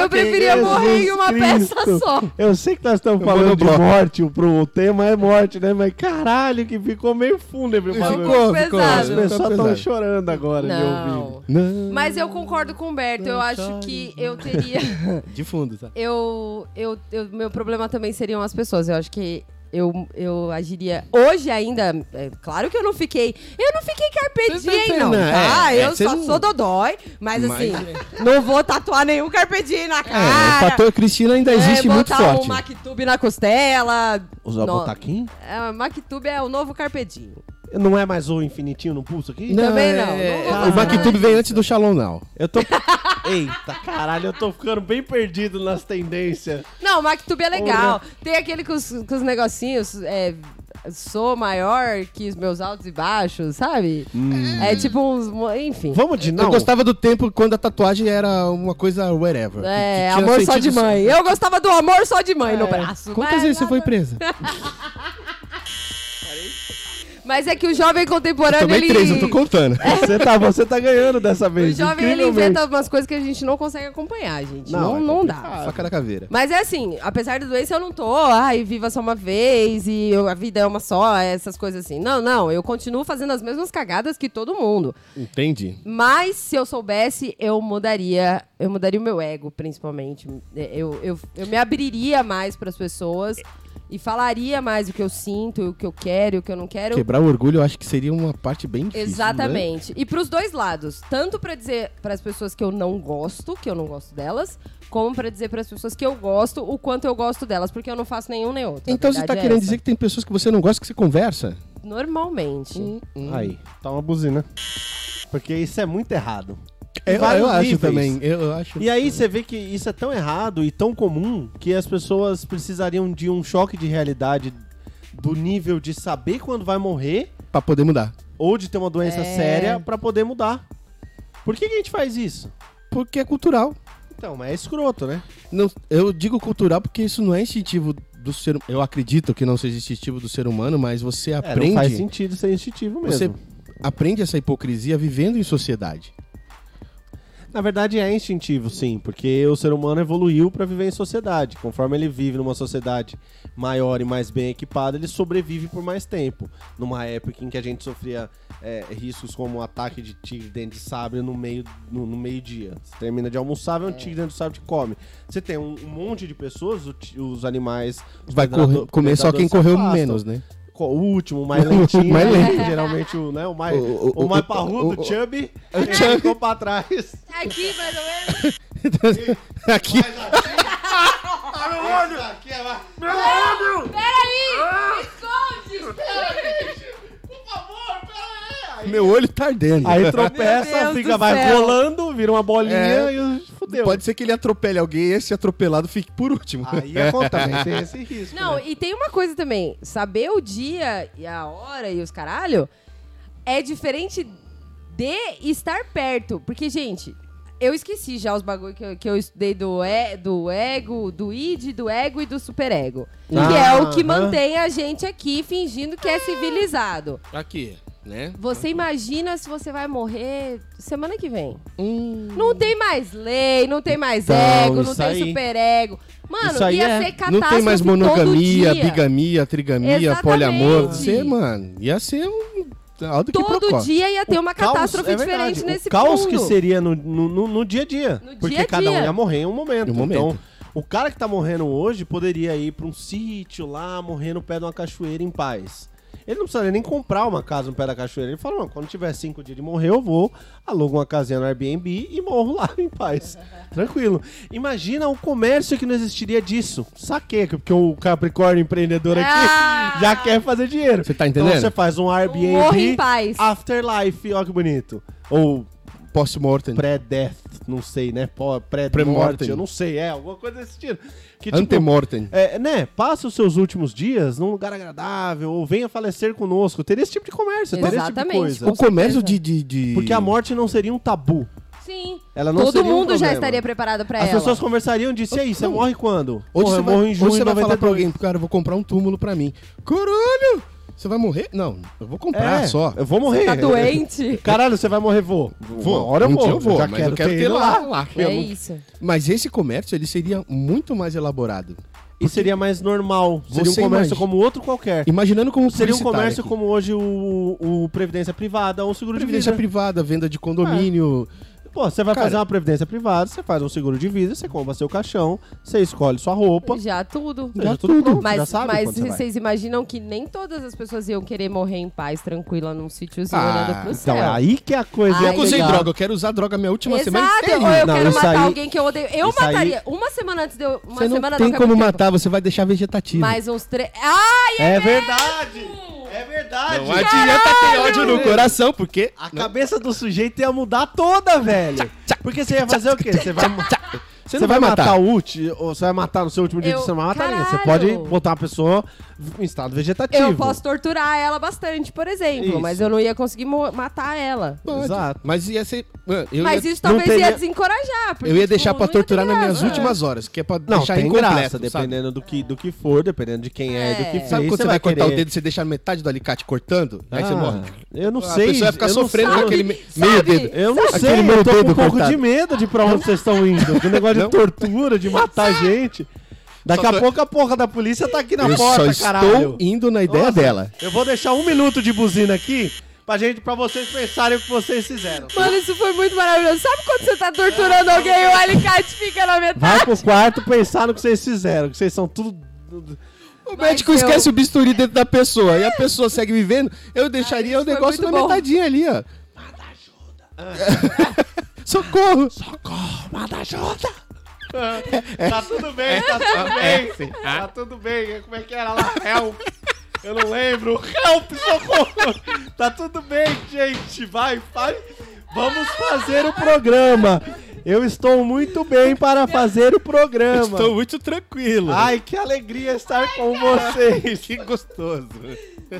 eu preferia Jesus morrer em uma peça Cristo. só. Eu sei que nós estamos falando de bloco. morte, o, tema é morte, né? Mas caralho, que ficou meio fúnebre o bagulho. Ficou, pesado. ficou. As ficou pessoas estão chorando agora de Não. ouvir. Não. Mas eu concordo com o Humberto. Eu acho que eu teria. De fundo, tá? Eu, eu, eu- meu problema também seriam as pessoas. Eu acho que eu, eu agiria. Hoje ainda. é, claro que eu não fiquei. Eu não fiquei carpe Você diem, não. não, Tá? é, é, eu você só não- sou dodói. Mas, Mas- assim, não vou tatuar nenhum carpe diem na É, o cara. fator Cristina ainda existe é, muito botar forte. um Mactube na costela. Usar No- botaquim? É, Mactube é o novo carpedinho. Não é mais o infinitinho no pulso aqui? Também não, é- não vou fazer o Mactube vem antes do Shalom Now. Eu tô. Eita, caralho, eu tô ficando bem perdido nas tendências. Não, o Mactube é legal. Tem aquele com os, com os negocinhos. É, sou maior que os meus altos e baixos, sabe? É tipo uns. Enfim. Vamos de não. Eu gostava do tempo quando a tatuagem era uma coisa wherever. que- É, que amor só de mãe. Eu gostava do amor só de mãe no É. braço. Quantas vezes você foi presa? Mas é que o jovem contemporâneo, Também ele. três, eu tô contando. Você tá, você tá ganhando dessa O vez. jovem ele inventa umas coisas que a gente não consegue acompanhar, gente. Não, Não, é não, dá. Faca da caveira. Mas é assim, apesar da doença, eu não tô, ai, viva só uma vez e eu- a vida é uma só, essas coisas assim. Não, não, eu continuo fazendo as mesmas cagadas que todo mundo. Entendi. Mas se eu soubesse, eu mudaria, eu mudaria o meu ego, principalmente. Eu, eu, eu me abriria mais pras pessoas e falaria mais o que eu sinto, o que eu quero e o que eu não quero. Quebrar o orgulho eu acho que seria uma parte bem difícil. né? Exatamente. E pros dois lados, tanto pra dizer pras pessoas que eu não gosto, que eu não gosto delas, como pra dizer pras pessoas que eu gosto o quanto eu gosto delas, porque eu não faço nenhum nem outro. Então você tá verdade é querendo essa. dizer que tem pessoas que você não gosta que você conversa? normalmente. Aí, tá uma buzina. Porque isso é muito errado. Eu, vários eu acho níveis. também. Eu, acho. E aí você vê que isso é tão errado e tão comum que as pessoas precisariam de um choque de realidade do nível de saber quando vai morrer Pra poder mudar. ou de ter uma doença É. séria pra poder mudar. Por que, que a gente faz isso? Porque é cultural. Então, mas é escroto, né? Não, eu digo cultural porque isso não é instintivo do ser Eu acredito que não seja instintivo do ser humano, mas você É, não aprende. faz sentido ser instintivo mesmo. Você aprende essa hipocrisia vivendo em sociedade. Na verdade é instintivo, sim, porque o ser humano evoluiu para viver em sociedade. Conforme ele vive numa sociedade maior e mais bem equipada, ele sobrevive por mais tempo. Numa época em que a gente sofria é, riscos como o ataque de tigre dentro de sabre no meio no, no meio-dia. Você termina de almoçar, vem um tigre dentro do sabre te come. Você tem um, um monte de pessoas, o ti- os animais. os Vai correr- comer só quem correu afastam. menos, né? O último, o mais lentinho. mais né? lento. Geralmente o, né, o mais, O- o, o- mais o- parrudo, o- o chubby, o ele chubby. ficou pra trás. Aqui, mais ou menos. Aqui, Aqui é mais... Peraí! Esconde! Meu olho tá ardendo. Aí tropeça, fica, vai céu. rolando, vira uma bolinha É. e fudeu. Pode ser que ele atropele alguém e esse atropelado fique por último. Aí acontece, também tem esse risco. Não, né? e tem uma coisa também. Saber o dia e a hora e os caralho é diferente de estar perto. Porque, gente, eu esqueci já os bagulho que eu, que eu estudei do, e, do ego, do id, do ego e do superego. que é o que mantém a gente aqui fingindo que é civilizado. Aqui, né? Você imagina se você vai morrer semana que vem. Hum, Não tem mais lei, não tem mais Então, ego, não tem aí. superego. Mano, Isso aí ia é. ser catástrofe não tem mais monogamia, dia. bigamia, trigamia, Exatamente. poliamor. Você, mano, ia ser um. Todo dia ia ter uma Caos- catástrofe é diferente verdade, nesse O caos mundo. que seria no, no, no- no dia a dia. No porque dia a cada um dia. ia morrer em um momento. Em um momento. Então, o cara que tá morrendo hoje poderia ir pra um sítio lá, morrer no pé de uma cachoeira em paz. Ele não precisaria nem comprar uma casa no pé da cachoeira. Ele fala, não, quando tiver cinco dias de morrer, eu vou, alugo uma casinha no Airbnb e morro lá em paz. Tranquilo. Imagina o comércio que não existiria disso. Saquei, porque o Capricórnio empreendedor aqui Ah! já quer fazer dinheiro. Você tá Então entendendo? você faz um Airbnb Morre em paz. Afterlife, ó que bonito. Ou Post-mortem. pré-death, não sei, né? Pré-morte, eu não sei, é, alguma coisa desse tipo. Que, tipo, Antemortem. é, né, passa os seus últimos dias num lugar agradável, ou venha falecer conosco. Teria esse tipo de comércio, teria esse tipo de Exatamente. coisa. O comércio de, de, de- Porque a morte não seria um tabu. Sim. Ela não Todo seria um mundo já estaria preparado pra As ela. pessoas conversariam e disse, e aí, você morre quando? Hoje Porra, você vai, morro em hoje junho você de vai falar pra 92. alguém, cara, eu vou comprar um túmulo pra mim. Caralho! Você vai morrer? Não, eu vou comprar É, só. eu vou morrer. Tá doente? Caralho, você vai morrer, vou. Vou, Uma hora eu um vou. dia eu vou, já mas quero eu quero ter lá, lá. lá. É Eu não- isso. Mas esse comércio, ele seria muito mais elaborado. E seria mais normal. Seria um Você comércio imagina- como outro qualquer. Imaginando como Seria um publicitário comércio aqui. como hoje o, o Previdência Privada ou o seguro Previdência de vida. privada, venda de condomínio. Pô, você vai Cara- fazer uma Previdência Privada, você faz um seguro de vida, você compra seu caixão, você escolhe sua roupa. Já tudo. Já tudo pronto, já Mas, sabe mas você vai. vocês imaginam que nem todas as pessoas iam querer morrer em paz, tranquila, num sítiozinho Ah, olhando pro céu. Então é aí que é a coisa. Ai, eu usei droga, eu quero usar droga minha última semana Exato, ou inteirinha. eu Não, quero matar aí- alguém que eu odeio. Eu isso aí- mataria. Uma semana antes de eu. Uma Você não semana tem não, é como muito tempo. matar, você vai deixar vegetativo. Mais uns três. Ai, É verdade! É verdade! Não adianta ter ódio no coração, porque... A cabeça do sujeito ia mudar toda, velho. Porque você ia fazer o quê? Você vai, Você você não vai vai matar matar. o último, ou você vai matar no seu último dia Eu- de semana, mataria. Você caralho. pode botar uma pessoa em estado vegetativo. eu posso torturar ela bastante, por exemplo, Isso. mas eu não ia conseguir matar ela. Pode. Exato. Mas ia ser... mano, Eu mas ia, isso talvez teria- ia desencorajar. porque, eu ia tipo, deixar pra não ia ter torturar nas minhas graça. últimas horas, que é pra Não, deixar tem incompleto, graça, dependendo do que, do que for, dependendo de quem é, e do que É. fez. Sabe quando você vai, cortar o dedo, você deixa metade do alicate cortando? Aí você Ah, morre. Eu não A sei. pessoa vai ficar não sofrendo com aquele meio dedo. Eu não sei, meu eu tô com um pouco de medo de pra onde vocês estão indo. Que negócio Não. De tortura, de matar gente. Daqui Só a tô- pouco a porra da polícia tá aqui na eu porta, só caralho. estou indo na ideia Nossa, dela. Eu vou deixar um minuto de buzina aqui pra gente, pra vocês pensarem o que vocês fizeram. Mano, isso foi muito maravilhoso. Sabe quando você tá torturando alguém e o alicate fica na metade? Vai pro quarto pensar no que vocês fizeram, que vocês são tudo... O Mas médico eu- esquece o bisturi dentro da pessoa e a pessoa segue vivendo. Eu deixaria Ah, o negócio na bom. metadinha ali, ó. Socorro! Socorro, manda ajuda! Tá tudo bem, tá tudo bem. Tá tudo bem. Como é que era lá? Help. Eu não lembro. Help, socorro. Tá tudo bem, gente. Vai, vai. Vamos fazer o programa. Eu estou muito bem para fazer o programa. Estou muito tranquilo. Ai, que alegria estar com vocês. que gostoso.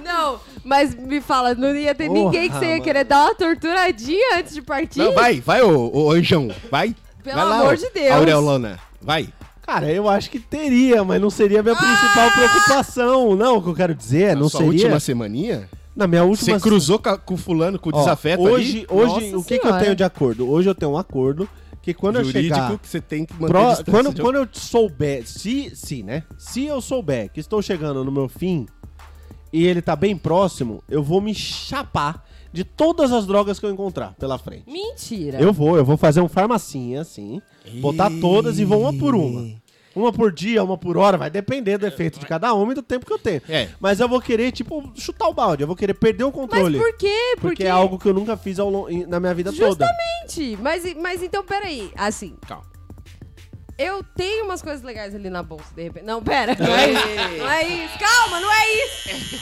Não, mas me fala, não ia ter Porra, ninguém que você ia mano. querer dar uma torturadinha antes de partir? Não, vai, vai, ô, ô anjão. Vai. Pelo vai lá, amor de Deus. Aurelona, vai. Cara, eu acho que teria, mas não seria a minha principal preocupação. Não, o que eu quero dizer é, Na não sua seria... última semaninha? Na minha última Você cruzou com o fulano, com o desafeto hoje, ali? hoje Nossa o que, que eu tenho de acordo? Hoje eu tenho um acordo que quando eu jurídico chegar que você tem que manter Pro- quando, de- quando eu souber, se, se, né? Se eu souber que estou chegando no meu fim e ele tá bem próximo, eu vou me chapar de todas as drogas que eu encontrar pela frente. Mentira. Eu vou, eu vou fazer um farmacinha assim, botar todas e vou uma por uma. Uma por dia, uma por hora, vai depender do efeito de cada uma e do tempo que eu tenho. É. Mas eu vou querer, tipo, chutar o balde, eu vou querer perder o Mas controle. por quê? Porque é algo que eu nunca fiz ao na minha vida toda. Justamente. Mas, mas então, peraí. Assim, Calma. eu tenho umas coisas legais ali na bolsa, de repente. Não, pera. Não é isso. Não é isso. Calma, não é isso.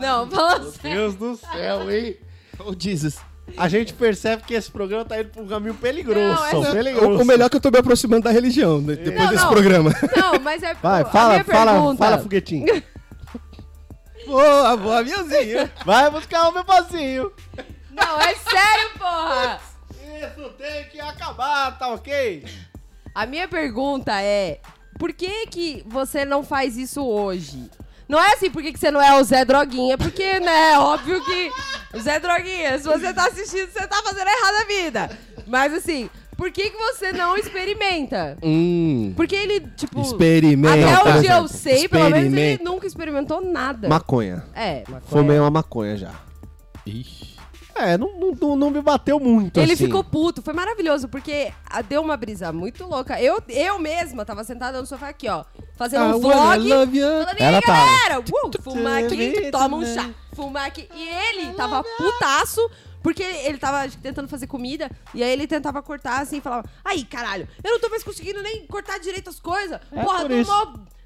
Não, fala sério. Deus do céu, hein? Oh, Jesus. A gente percebe que esse programa tá indo pra um caminho peligroso. Não, essa- peligroso. O, o melhor é que eu tô me aproximando da religião né, depois Não, desse não. programa. Não, mas é. Vai, a fala, minha fala, pergunta- fala, foguetinho. Boa, boa, minhazinha. Vai buscar o meu passinho. Não, é sério, porra. Isso tem que acabar, tá ok? A minha pergunta é: por que que você não faz isso hoje? Não é assim, por que que você não é o Zé Droguinha? Porque, né, óbvio que. Zé Droguinha, se você tá assistindo, você tá fazendo errado a vida. Mas assim, por que que você não experimenta? Hum. Porque ele, tipo. Experimenta. Até onde eu sei, pelo menos ele nunca experimentou nada. Maconha. É, maconha. Fumei uma maconha já. Ixi. É, não, não, não, não me bateu muito Ele assim. ficou puto, foi maravilhoso, porque ah, deu uma brisa muito louca. Eu, eu mesma tava sentada no sofá aqui, ó, fazendo I um wanna vlog. Falando, e aí, tava. galera, uh, fuma aqui, toma um chá, fuma aqui. E ele tava putaço, porque ele tava acho tentando fazer comida, e aí ele tentava cortar assim, e falava, aí, caralho, eu não tô mais conseguindo nem cortar direito as coisas. É Porra, por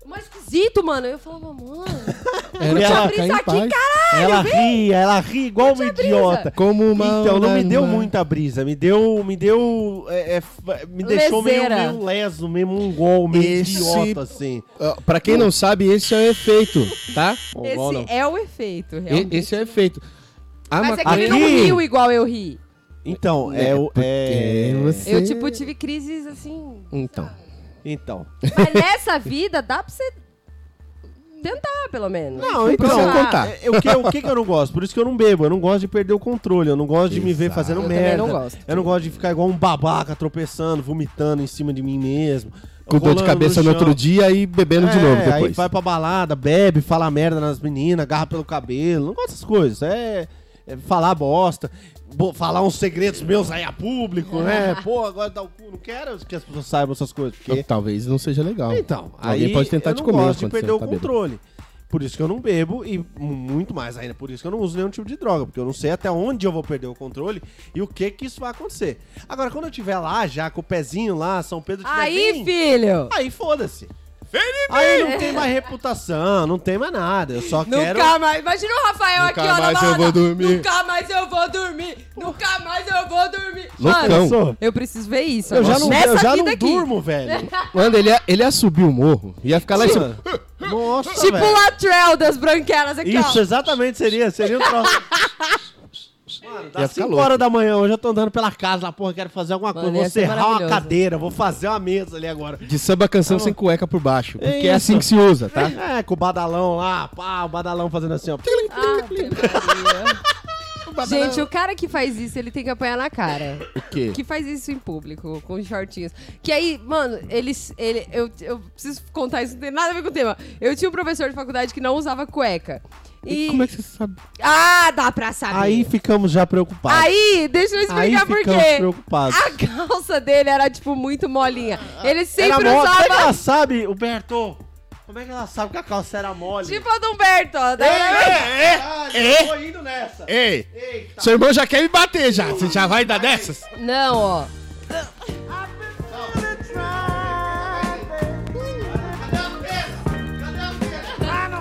mó esquisito, mano. Eu falava, mano, ela- ficar brisa aqui, paz. caralho, Ela vem. ria, ela ria igual uma brisa. idiota. Como uma. Então, não me deu muita brisa, me deu, me deu, é, é, me deixou meio, meio leso, meio mongol, meio Esse- idiota, assim. Pra quem não sabe, esse é o efeito, tá? Mongol não. esse é o efeito, realmente. Esse é o efeito. A Mas é que ele não riu igual eu ri. Então, é o... É... Porque você- Eu, tipo, tive crises assim. Então. Então. Mas nessa vida dá pra você tentar, pelo menos. Não, então, você contar. é, o, que, o que que eu não gosto? Por isso que eu não bebo, eu não gosto de perder o controle, eu não gosto de me ver Exato. fazendo Eu merda. não gosto. Eu não gosto de ficar igual um babaca, tropeçando, vomitando em cima de mim mesmo. Com dor de cabeça no chão. outro dia e bebendo de É, novo Aí depois. vai pra balada, bebe, fala merda nas meninas, agarra pelo cabelo. Não gosto dessas coisas. É, é falar bosta, bo- falar uns segredos meus aí a público, né? Pô, agora dá o cu. Não quero que as pessoas saibam essas coisas. Porque Talvez não seja legal. então, Alguém aí pode tentar eu te não comer gosto de perder o tá controle. Por isso que eu não bebo e muito mais ainda, por isso que eu não uso nenhum tipo de droga, porque eu não sei até onde eu vou perder o controle e o que que isso vai acontecer. Agora, quando eu estiver lá, já com o pezinho lá, São Pedro tiver Aí, bem, filho! aí foda-se. Aí não tem mais reputação, não tem mais nada. Eu só quero. Nunca mais. Imagina o Rafael Nunca aqui, ó, na mais eu balada. vou dormir. Nunca mais eu vou dormir. Nunca mais eu vou dormir. Loucão. Mano, eu preciso ver isso. Eu já não, Nessa eu já vida não aqui. durmo, velho. Mano, ele ia, ele ia subir o morro, ia ficar lá em cima. Nossa, Tipo velho. o Latrell das branquelas aqui, Isso, ó. exatamente seria. Seria um troço. Mano, ficar 5 louco. horas da manhã, hoje eu tô andando pela casa lá, porra, quero fazer alguma Mano, coisa. Vou serrar uma cadeira, vou fazer uma mesa ali agora. De samba canção sem cueca por baixo. Porque é, isso. assim que se usa, tá? É, com o badalão lá, pá, o badalão fazendo assim, ó. Ah. Gente, o cara que faz isso, ele tem que apanhar na cara. O quê? Que faz isso em público, com shortinhos. Que aí, mano, eles. Ele, eu, eu preciso contar isso, não tem nada a ver com o tema. Eu tinha um professor de faculdade que não usava cueca. E. Como é que você sabe? Ah, dá pra saber. Aí ficamos já preocupados. Aí, deixa eu Aí explicar por ficamos quê. preocupados. A calça dele era, tipo, muito molinha. Ele Era sempre mole. Como é que usava. ela sabe, Humberto? Como é que ela sabe que a calça era mole? Tipo a do Humberto, ó. é, é, é. é. Tô indo nessa. Ei, Eita. seu irmão já quer me bater já. Você já vai dar dessas? Não, ó.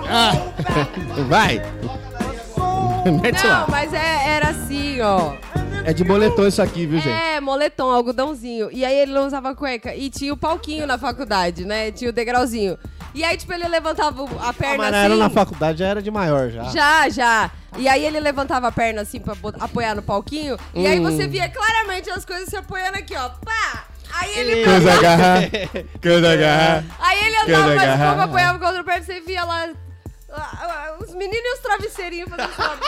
Ah, vai. Mete Não, lá. mas é- era assim, ó. É de boletom isso aqui, viu, gente? É, moletom, algodãozinho. E aí ele não usava cueca. E tinha o palquinho na faculdade, né? Tinha o degrauzinho. E aí, tipo, ele levantava o- a perna mas assim. era na faculdade, já era de maior já. Já, já. E aí ele levantava a perna assim pra bot- apoiar no palquinho. E aí Hum. você via claramente as coisas se apoiando aqui, ó. Pá! Aí ele mandava- agarrar. Agarrar. Aí ele andava mais um agarrar? pouco, apoiava com a outra perna, você via lá os meninos e os travesseirinhos fazendo.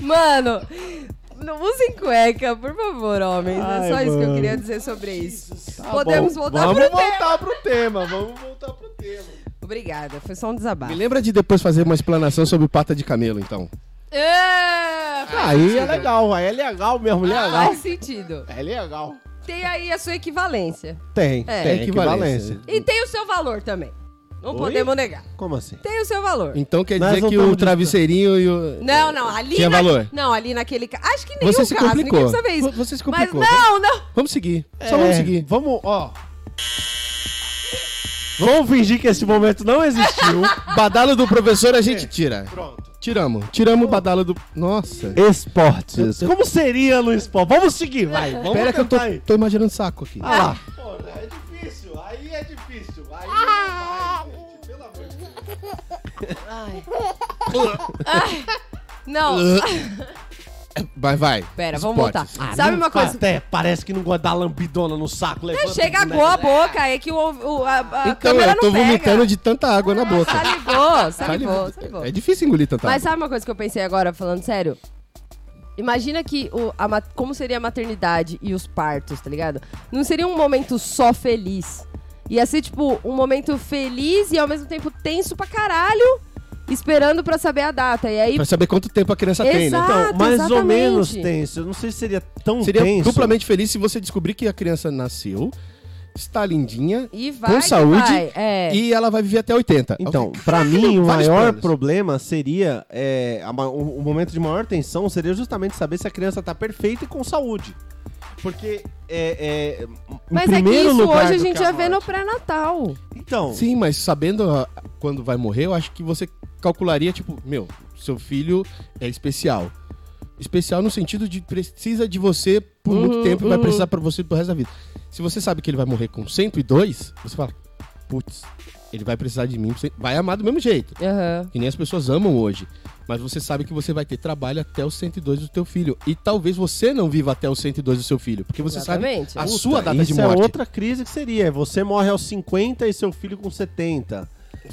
Mano, não usem cueca, por favor, homens. é Ai, só isso que eu mano. queria dizer sobre isso. Tá Podemos bom, voltar vamos pro tema. voltar pro tema. Vamos voltar pro tema. Obrigada, foi só um desabafo. Me lembra de depois fazer uma explanação sobre pata de camelo, então. É, faz Aí é sentido. legal, aí é legal mesmo, legal. Faz sentido. É legal. Tem aí a sua equivalência. Tem, É. tem equivalência. E tem o seu valor também. Não Oi? podemos negar. Como assim? Tem o seu valor. Então quer Nós dizer que o travesseirinho e o. Não, não, ali. Tinha na- valor. Não, ali naquele. ca- Acho que nem Você o se caso, complicou. ninguém precisa ver isso. Você se Mas complicou. não, não. Vamos seguir. Só vamos É, seguir. Vamos, ó. Vamos fingir que esse momento não existiu. Badalo do professor a gente tira. Pronto. Tiramos. Tiramos o badalo do. Nossa. Esportes. Como seria no esporte? Vamos seguir, vai. Vamos Espera que eu tô, tô imaginando saco aqui. Ah lá. De Deus. Não. Vai, vai. Pera, vamos Esportes. voltar. Sabe uma coisa? Até parece que não gosta da lambidona no saco. levanta Chega o a boca, é que o, o- a, a Então, câmera eu tô vomitando de tanta água na boca. Salivou, salivou, salivou. É difícil engolir tanta Mas água. sabe uma coisa que eu pensei agora, falando sério? Imagina que o, a como seria a maternidade e os partos, tá ligado? Não seria um momento só feliz. Ia ser, tipo, um momento feliz e ao mesmo tempo tenso pra caralho, esperando pra saber a data. E aí. Pra saber quanto tempo a criança tem, né? Exato. Então, mais ou exatamente. menos tenso. Eu não sei se seria tão Seria tenso. duplamente feliz se você descobrir que a criança nasceu, está lindinha E vai. com saúde vai, É. e ela vai viver até 80. Então, pra mim, o maior planos. problema seria. é, a o, o momento de maior tensão seria justamente saber se a criança tá perfeita e com saúde. Porque, é, é, Mas é que isso hoje a gente já vê no pré-natal. Então, Sim, mas sabendo ah, quando vai morrer, eu acho que você calcularia, tipo, meu, seu filho é especial. Especial no sentido de precisa de você por Uhum, muito tempo e vai uhum. precisar pra você pro resto da vida. Se você sabe que ele vai morrer com 102, você fala, putz, ele vai precisar de mim, vai amar do mesmo jeito. Aham. Que nem as pessoas amam hoje. Mas você sabe que você vai ter trabalho até os 102 do teu filho. E talvez você não viva até os 102 do seu filho. Porque você Exatamente. sabe a puta, sua data isso de morte. é outra crise que seria. Você morre aos 50 e seu filho com 70.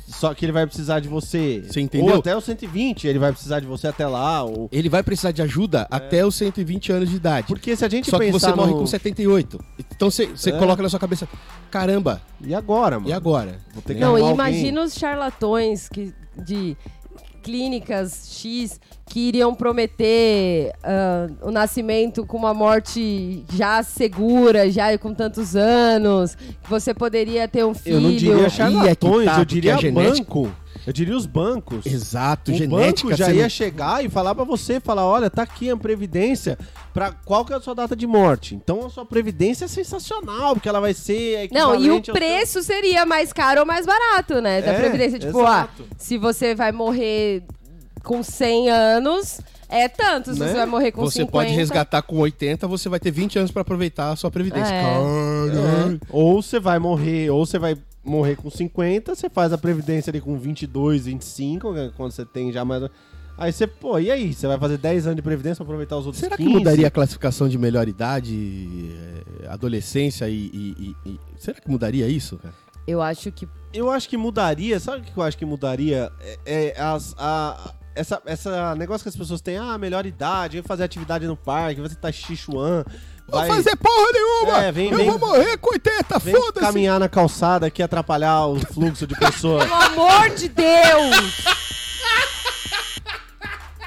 Só que ele vai precisar de você. Você entendeu? Ou até os 120, ele vai precisar de você até lá. Ou... Ele vai precisar de ajuda até os 120 anos de idade. Porque se a gente Só que você morre no- com 78. Então você você É. coloca na sua cabeça, caramba, E agora, mano? e agora? Vou ter que Não, e alguém. imagina os charlatões que, de clínicas X que iriam prometer ah, o nascimento com uma morte já segura, já com tantos anos, que você poderia ter um filho. Eu não diria é charlatões, tá, eu diria a genética- banco. Eu diria os bancos. Exato, o genética. banco já ia não- chegar e falar pra você, falar, olha, tá aqui a previdência, para qual que é a sua data de morte. Então a sua previdência é sensacional, porque ela vai ser Não, e o ao seu- preço seria mais caro ou mais barato, né? Da É, Previdência. Tipo, exato. ah, se você vai morrer com 100 anos, é tanto. Se Né? você vai morrer com Você 50... pode resgatar com 80, você vai ter 20 anos pra aproveitar a sua previdência. É. Caralho. É. Ou você vai morrer, ou você vai morrer com 50, você faz a previdência ali com 22, 25, né, quando você tem já mais... Aí você, pô, e aí? Você vai fazer 10 anos de previdência pra aproveitar os outros Será que 15? mudaria a classificação de melhor idade, eh, adolescência e, e- e- e- Será que mudaria isso, cara? Eu acho que... Eu acho que mudaria, sabe o que eu acho que mudaria? É, é as, a, essa, essa negócio que as pessoas têm, ah, melhor idade, vai fazer atividade no parque, vai estar xixuan, vai Vou fazer porra nenhuma! É, vem- eu vem- vou morrer com 80, vem foda-se! caminhar na calçada aqui atrapalhar o fluxo de pessoas. Pelo amor de Deus!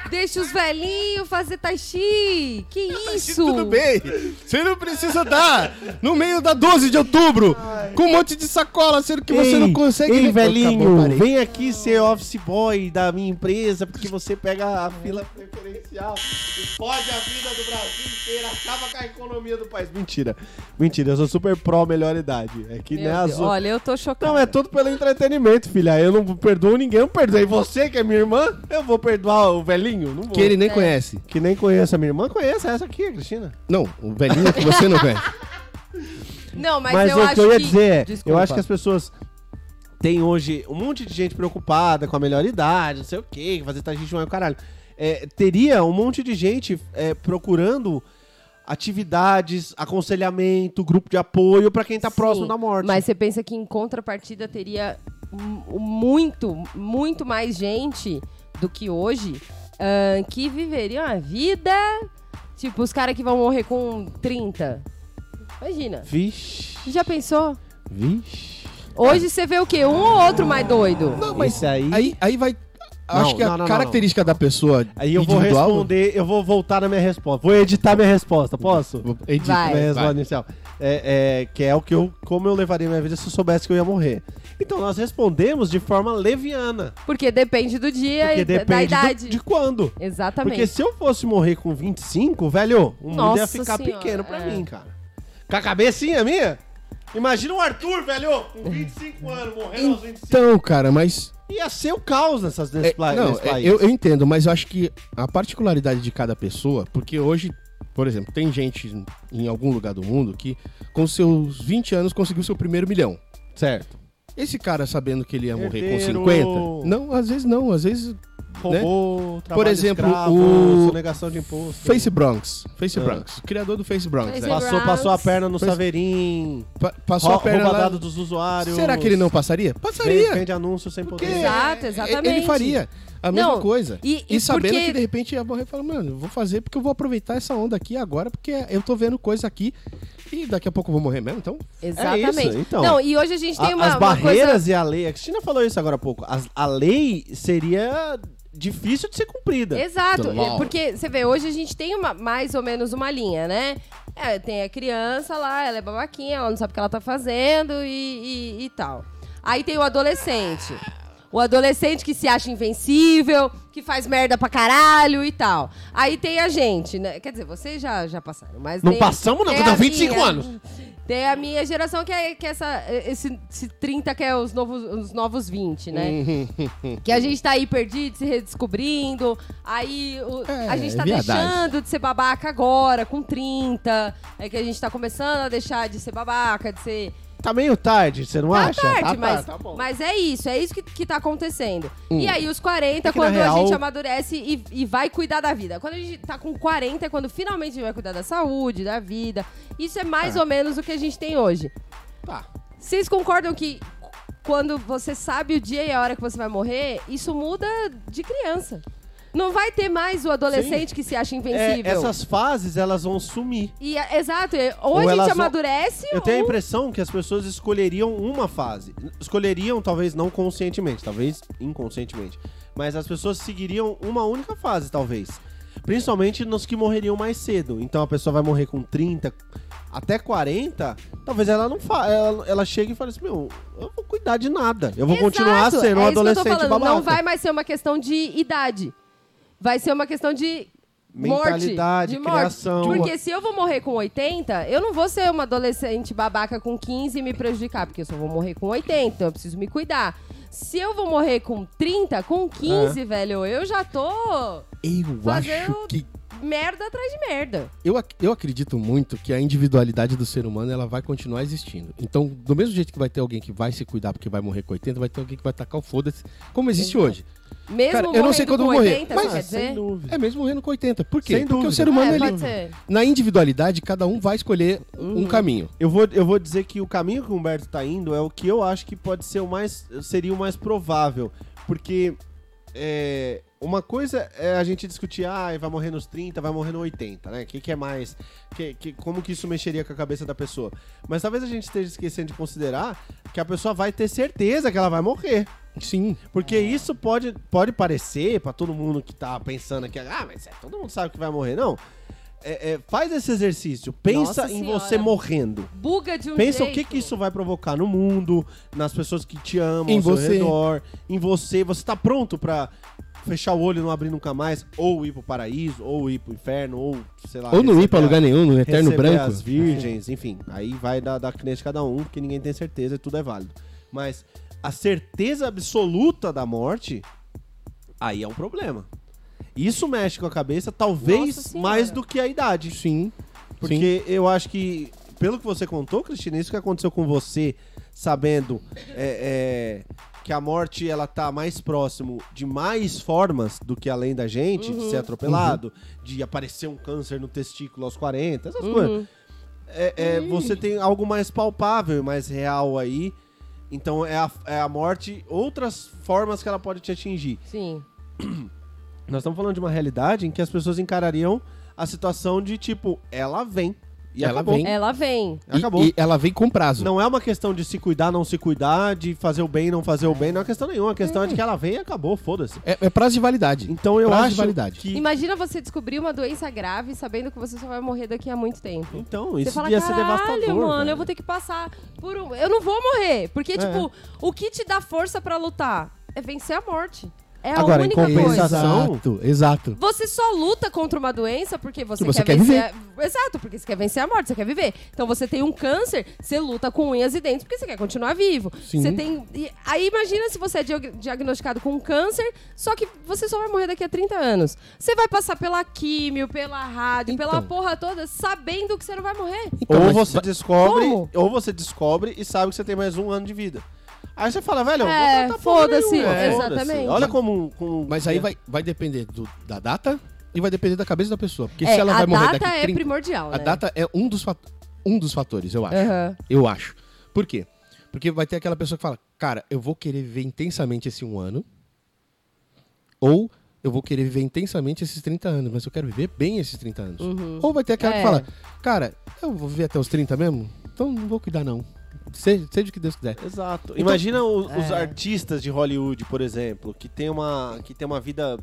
Deixa os velhinhos fazer tai chi. Que isso? Tudo bem, você não precisa dar no meio da 12 de outubro com um monte de sacola, sendo que você não consegue... Ei, nem- velhinho, Acabou, parei. vem aqui ser office boy da minha empresa, porque você pega a fila preferencial e fode a vida do Brasil inteiro, acaba com a economia do país. Mentira, mentira, eu sou super pró melhor idade. É que Meu nem Deus, azul. Olha, eu tô chocada. Não, é tudo pelo entretenimento, filha. Eu não perdoo ninguém, eu não perdoei você, que é minha irmã. Eu vou perdoar o velhinho? Não vou. Que ele nem É. conhece. Que nem conhece a minha irmã, conhece essa aqui, a Cristina. Não, o velhinho que você não conhece. Não, mas, Mas, eu o acho que eu ia que... dizer é, Desculpa. eu acho que as pessoas têm hoje um monte de gente preocupada com a melhor idade, não sei o quê, fazer tajichuan e o caralho. É, teria um monte de gente é, procurando atividades, aconselhamento, grupo de apoio pra quem tá Sim, próximo da morte. Mas você pensa que em contrapartida teria mu- muito, muito mais gente do que hoje ah, que viveriam a vida. Tipo, os caras que vão morrer com 30. Imagina. Vixe, Já pensou? vixe. Hoje você vê o quê? Um ou outro mais doido? Não, mas Esse aí... aí, aí vai. Não, acho que não, a não, não, característica da pessoa Aí eu vou responder, eu vou voltar na minha resposta. Vou editar minha resposta, posso? Vou- edita, Vai. Minha resposta vai. inicial. É, é, que é o que eu, como eu levaria minha vida se eu soubesse que eu ia morrer. Então nós respondemos de forma leviana. Porque depende do dia Porque e da- da depende do- idade. de quando. Exatamente. Porque se eu fosse morrer com 25, velho, o mundo ia ficar senhora, pequeno pra é. mim, cara. Com a cabecinha minha? Imagina o Arthur, velho, com 25 anos, morrendo aos 25. Então, cara, mas. Ia ser o caos nessas, É, não, é, eu, eu entendo, mas eu acho que a particularidade de cada pessoa, porque hoje, por exemplo, tem gente em algum lugar do mundo que com seus 20 anos conseguiu seu primeiro milhão. Certo. Esse cara sabendo que ele ia morrer Herdeiro. com 50? Não, às vezes não, às vezes Roubou, trabalho Por exemplo, escravo, o- sonegação de imposto. Face Bronx, Face Ah. Bronx, criador do Face Bronx, Face né? Bronx. Passou, passou a perna no Face- Saveirim. Pa- passou a perna lá. dos usuários. Será que ele não passaria? Passaria. Vende anúncio sem Porque poder. Exato, é- exatamente. Ele faria a mesma Não, coisa. e- E, e sabendo porque- que de repente ia morrer, fala, mano, eu vou fazer porque eu vou aproveitar essa onda aqui agora, porque eu tô vendo coisa aqui e daqui a pouco eu vou morrer mesmo, então. Exatamente. É isso, então. Não, e hoje a gente tem A- uma, As uma barreiras coisa... e a lei. A Cristina falou isso agora há pouco. As- a lei seria difícil de ser cumprida. Exato, law. porque você vê, hoje a gente tem uma, mais ou menos uma linha, né? É, tem a criança lá, ela é babaquinha, ela não sabe o que ela tá fazendo e, e- e tal. Aí tem o adolescente. O adolescente que se acha invencível, que faz merda pra caralho e tal. Aí tem a gente, né? Quer dizer, vocês já, já passaram, mas. Não tem- passamos, não, tem a 25 minha- anos. Tem a minha geração que é, que é essa, esse, esse 30 que é os novos, os novos 20, né? que a gente tá aí perdido, se redescobrindo. Aí o- É, a gente tá é deixando de ser babaca agora, com 30. É que a gente tá começando a deixar de ser babaca, de ser. Tá meio tarde, você não Tá acha? tarde, tá, mas, tá bom. Hum. mas é isso, é isso que, que tá acontecendo. E aí, os 40, É quando real- a gente amadurece e, e vai cuidar da vida. Quando a gente tá com 40, é quando finalmente a gente vai cuidar da saúde, da vida. Isso é mais ou menos o que a gente tem hoje. Tá. Vocês concordam que quando você sabe o dia e a hora que você vai morrer, isso muda de criança? Não vai ter mais o adolescente que se acha É, invencível. essas fases, elas vão sumir. E, é- exato, é, ou, Ou a gente elas vão- amadurece Eu tenho a impressão que as pessoas escolheriam uma fase. Escolheriam, talvez não conscientemente, talvez inconscientemente. Mas as pessoas seguiriam uma única fase, talvez. Principalmente nos que morreriam mais cedo. Então a pessoa vai morrer com 30, até 40. Talvez ela não fa ela, ela chegue e fale assim: Meu, eu vou cuidar de nada. Eu vou Exato, continuar sendo um é adolescente babaca. Não vai mais ser uma questão de idade. Vai ser uma questão de Mentalidade, morte, de morte. criação. Porque se eu vou morrer com 80, eu não vou ser uma adolescente babaca com 15 e me prejudicar, porque eu só vou morrer com 80, então eu preciso me cuidar. Se eu vou morrer com 30, com É. 15, velho, eu já tô Eu Fazendo- acho que. Merda atrás de merda. Eu, ac- eu acredito muito que a individualidade do ser humano ela vai continuar existindo. Então, do mesmo jeito que vai ter alguém que vai se cuidar porque vai morrer com 80, vai ter alguém que vai tacar o foda-se, como existe hoje. Mesmo Cara, eu não sei morrendo quando com eu morrer, 80, mas- quer dizer? É mesmo morrendo com 80. Por quê? Sem porque dúvida. o ser humano, É, ele, na individualidade, cada um vai escolher um caminho. Eu vou, eu vou dizer que o caminho que o Humberto tá indo é o que eu acho que pode ser o mais. seria o mais provável. Porque é, uma coisa é a gente discutir, ah, vai morrer nos 30, vai morrer no 80, né? O que, que é mais. Que, que- como que isso mexeria com a cabeça da pessoa? Mas talvez a gente esteja esquecendo de considerar que a pessoa vai ter certeza que ela vai morrer. Sim. Porque isso pode, pode parecer pra todo mundo que tá pensando aqui, ah, mas é, todo mundo sabe que vai morrer. Não. É, é, faz esse exercício. Pensa Nossa em Senhora. você morrendo. Buga de um Pensa jeito. o que, que isso vai provocar no mundo, nas pessoas que te amam, Em ao seu você. redor, em você. Você tá pronto pra fechar o olho e não abrir nunca mais, ou ir pro paraíso, ou ir pro inferno, ou sei lá. Ou não ir pra lugar nenhum, no eterno branco. as virgens, enfim. Aí vai da, da crença de cada um, porque ninguém tem certeza e tudo é válido. Mas a certeza absoluta da morte, aí é um problema. Isso mexe com a cabeça, talvez mais do que a idade. Sim. Porque eu acho que, pelo que você contou, Cristina, isso que aconteceu com você, sabendo é, é, que a morte ela tá mais próximo de mais formas do que além da gente, de ser atropelado, de aparecer um câncer no testículo aos 40, essas coisas. É, é, você tem algo mais palpável, mais real aí. Então é a, é a morte, outras formas que ela pode te atingir. Sim. Nós estamos falando de uma realidade em que as pessoas encarariam a situação de tipo, ela vem. E Ela acabou. vem. Ela vem. E- Acabou. E, ela vem com prazo. Não é uma questão de se cuidar, não se cuidar, de fazer o bem, não fazer o bem, não é questão nenhuma. A questão é, de que ela vem e acabou, foda-se. É, é prazo de validade. Então eu Prazo de acho validade. que. Imagina você descobrir uma doença grave sabendo que você só vai morrer daqui a muito tempo. Então, Você isso fala, ia ser devastador. mano, velho." eu vou ter que passar por um... Eu não vou morrer. Porque, É. tipo, o que te dá força pra lutar é vencer a morte. É a Agora, em única coisa. compensação- Exato, exato. Você só luta contra uma doença porque você, você quer, quer vencer. a- Exato, porque você quer vencer a morte, você quer viver. Então você tem um câncer, você luta com unhas e dentes porque você quer continuar vivo. Sim. Você tem. e aí imagina se você é diag- diagnosticado com um câncer, só que você só vai morrer daqui a 30 anos. Você vai passar pela químio, pela rádio, pela Então. porra toda, sabendo que você não vai morrer. Então, ou você descobre, Como? ou você descobre e sabe que você tem mais um ano de vida. Aí você fala, velho, É, vou tentar porra foda-se, é, foda-se. exatamente. Olha como. como Mas aí vai, vai depender do- da data e vai depender da cabeça da pessoa. Porque É, se ela a vai morrer data daqui é 30 primordial, A né? data é um dos, fat- um dos fatores, eu acho. Aham. Eu acho. Por quê? Porque vai ter aquela pessoa que fala, cara, eu vou querer viver intensamente esse um ano. Ou eu vou querer viver intensamente esses 30 anos, mas eu quero viver bem esses 30 anos. Ou vai ter aquela É. que fala, cara, eu vou viver até os 30 mesmo? Então não vou cuidar, não. Seja, seja o que Deus quiser. Exato. Imagina o- os É. artistas de Hollywood, por exemplo, que tem uma, que tem uma vida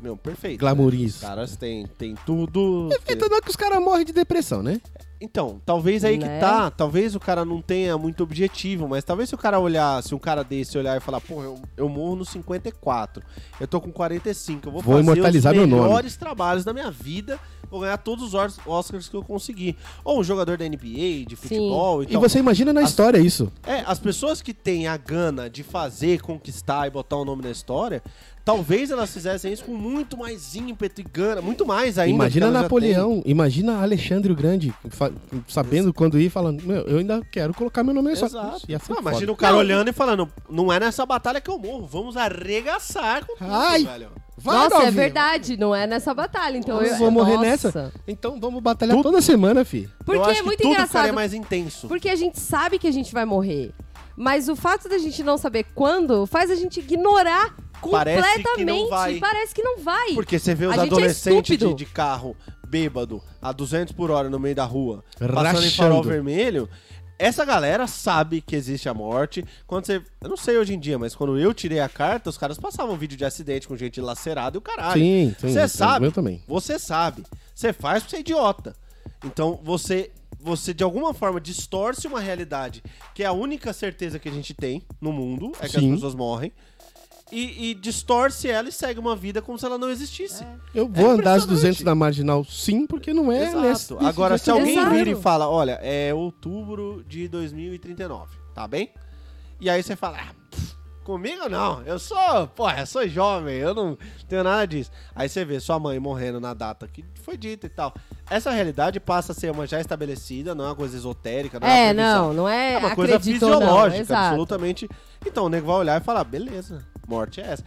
meu, perfeita. Glamouriz. Os caras têm, têm tudo. Então não é que os caras morrem de depressão, né? Então, talvez aí Né? que tá. Talvez o cara não tenha muito objetivo, mas talvez se o cara olhar, se um cara desse olhar e falar, pô, eu, eu morro no 54, eu tô com 45, eu vou, Vou fazer imortalizar os meu nome." melhores trabalhos da minha vida, vou ganhar todos os Os- Oscars que eu conseguir. Ou um jogador da NBA, de futebol e E tal. você imagina na As- história isso. É, as pessoas que têm a gana de fazer, conquistar e botar o nome na história, talvez elas fizessem isso com muito mais ímpeto e gana, muito mais ainda. imagina Napoleão, imagina Alexandre o Grande, fa- sabendo quando ir, falando, meu, eu ainda quero colocar meu nome história. Exato. Ia ser Não, foda. imagina o cara Não. olhando e falando, não é nessa batalha que eu morro, vamos arregaçar com tudo, Ai, velho. Vai, Nossa, é verdade, não é nessa batalha. Então Nós eu vamos morrer nossa. nessa. Então vamos batalhar toda semana, fi. eu Porque acho é que muito tudo engraçado. ficaria mais intenso. Porque a gente sabe que a gente vai morrer. Mas o fato da gente não saber quando faz a gente ignorar Parece que não completamente. vai. Parece que não vai. Porque você vê os é adolescentes de, estúpido. de carro bêbado a 200 por hora no meio da rua, passando em Rachando. farol vermelho. Essa galera sabe que existe a morte. Quando você. Eu não sei hoje em dia, mas quando eu tirei a carta, os caras passavam vídeo de acidente com gente lacerada e o caralho. Sim, sim. Você sabe. Eu também. Você sabe. Você faz porque você é idiota. Então você. Você de alguma forma distorce uma realidade que é a única certeza que a gente tem no mundo, é que Sim. as pessoas morrem. E, e distorce ela e segue uma vida como se ela não existisse. Eu vou andar as impressionante. 200 na marginal, sim, porque não é Exato. nesse, nesse Agora, se alguém Exato. vira e fala, olha, é outubro de 2039, tá bem? E aí você fala, ah, pff, comigo não, eu sou, porra, eu sou jovem, eu não tenho nada disso. Aí você vê sua mãe morrendo na data que foi dita e tal. Essa realidade passa a ser uma já estabelecida, não é uma coisa esotérica, não é, É, não, não é, É uma coisa não, fisiológica, exato. absolutamente. Então o nego vai olhar e falar, beleza, morte é essa.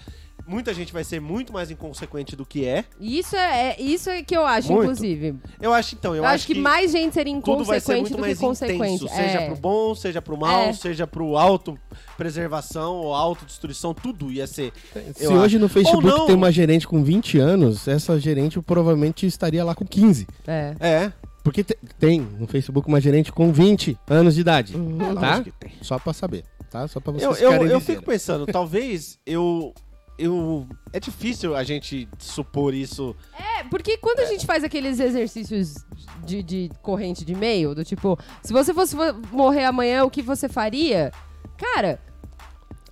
Muita gente vai ser muito mais inconsequente do que é. Isso é, é- isso é que eu acho, Muito. inclusive. Eu acho, então, eu, Eu, acho que, mais gente seria tudo vai ser inconsequente muito do que mais consequente. intenso, seja é. pro bom, seja pro mal, É. seja pro auto-preservação ou autodestruição, tudo ia ser. Se eu hoje acho. no Facebook Ou não. tem uma gerente com 20 anos, essa gerente provavelmente estaria lá com 15. É. É, Porque te- tem no Facebook uma gerente com 20 anos de idade. Uhum. Tá? lógico que tem. Só pra saber, tá? Só pra vocês Eu, eu, ficarem eu fico pensando, talvez eu. Eu. É difícil a gente supor isso. É, porque quando a gente faz aqueles exercícios de, de corrente de e-mail, do tipo, se você fosse morrer amanhã, o que você faria? Cara,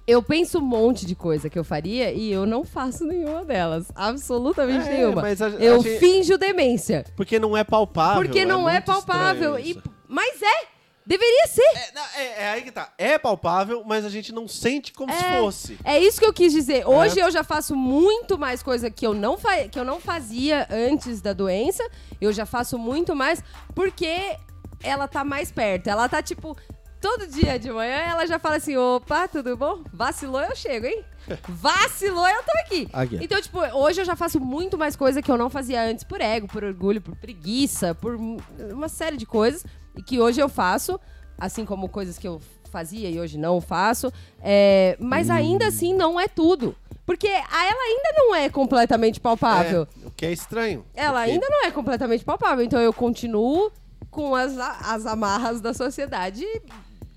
eu penso um monte de coisa que eu faria e eu não faço nenhuma delas. Absolutamente É, nenhuma. mas a- eu a gente- finjo demência. Porque não é palpável. Porque não é, muito palpável. E, mas é! Deveria ser! É, não, é- é aí que tá. É palpável, mas a gente não sente como se É. fosse. É isso que eu quis dizer. Hoje eu já faço muito mais coisa que eu, não que eu não fazia antes da doença. Eu já faço muito mais porque ela tá mais perto. Ela tá tipo. Todo dia de manhã ela já fala assim: opa, tudo bom? Vacilou, eu chego, hein? Vacilou, eu tô aqui. Aqui. Então, tipo, hoje eu já faço muito mais coisa que eu não fazia antes por ego, por orgulho, por preguiça, por uma série de coisas. E que hoje eu faço, assim como coisas que eu fazia e hoje não faço. É, mas ainda assim não é tudo. Porque a- ela ainda não é completamente palpável. É, o que é estranho. Ela porque- ainda não é completamente palpável. Então eu continuo com as, as amarras da sociedade.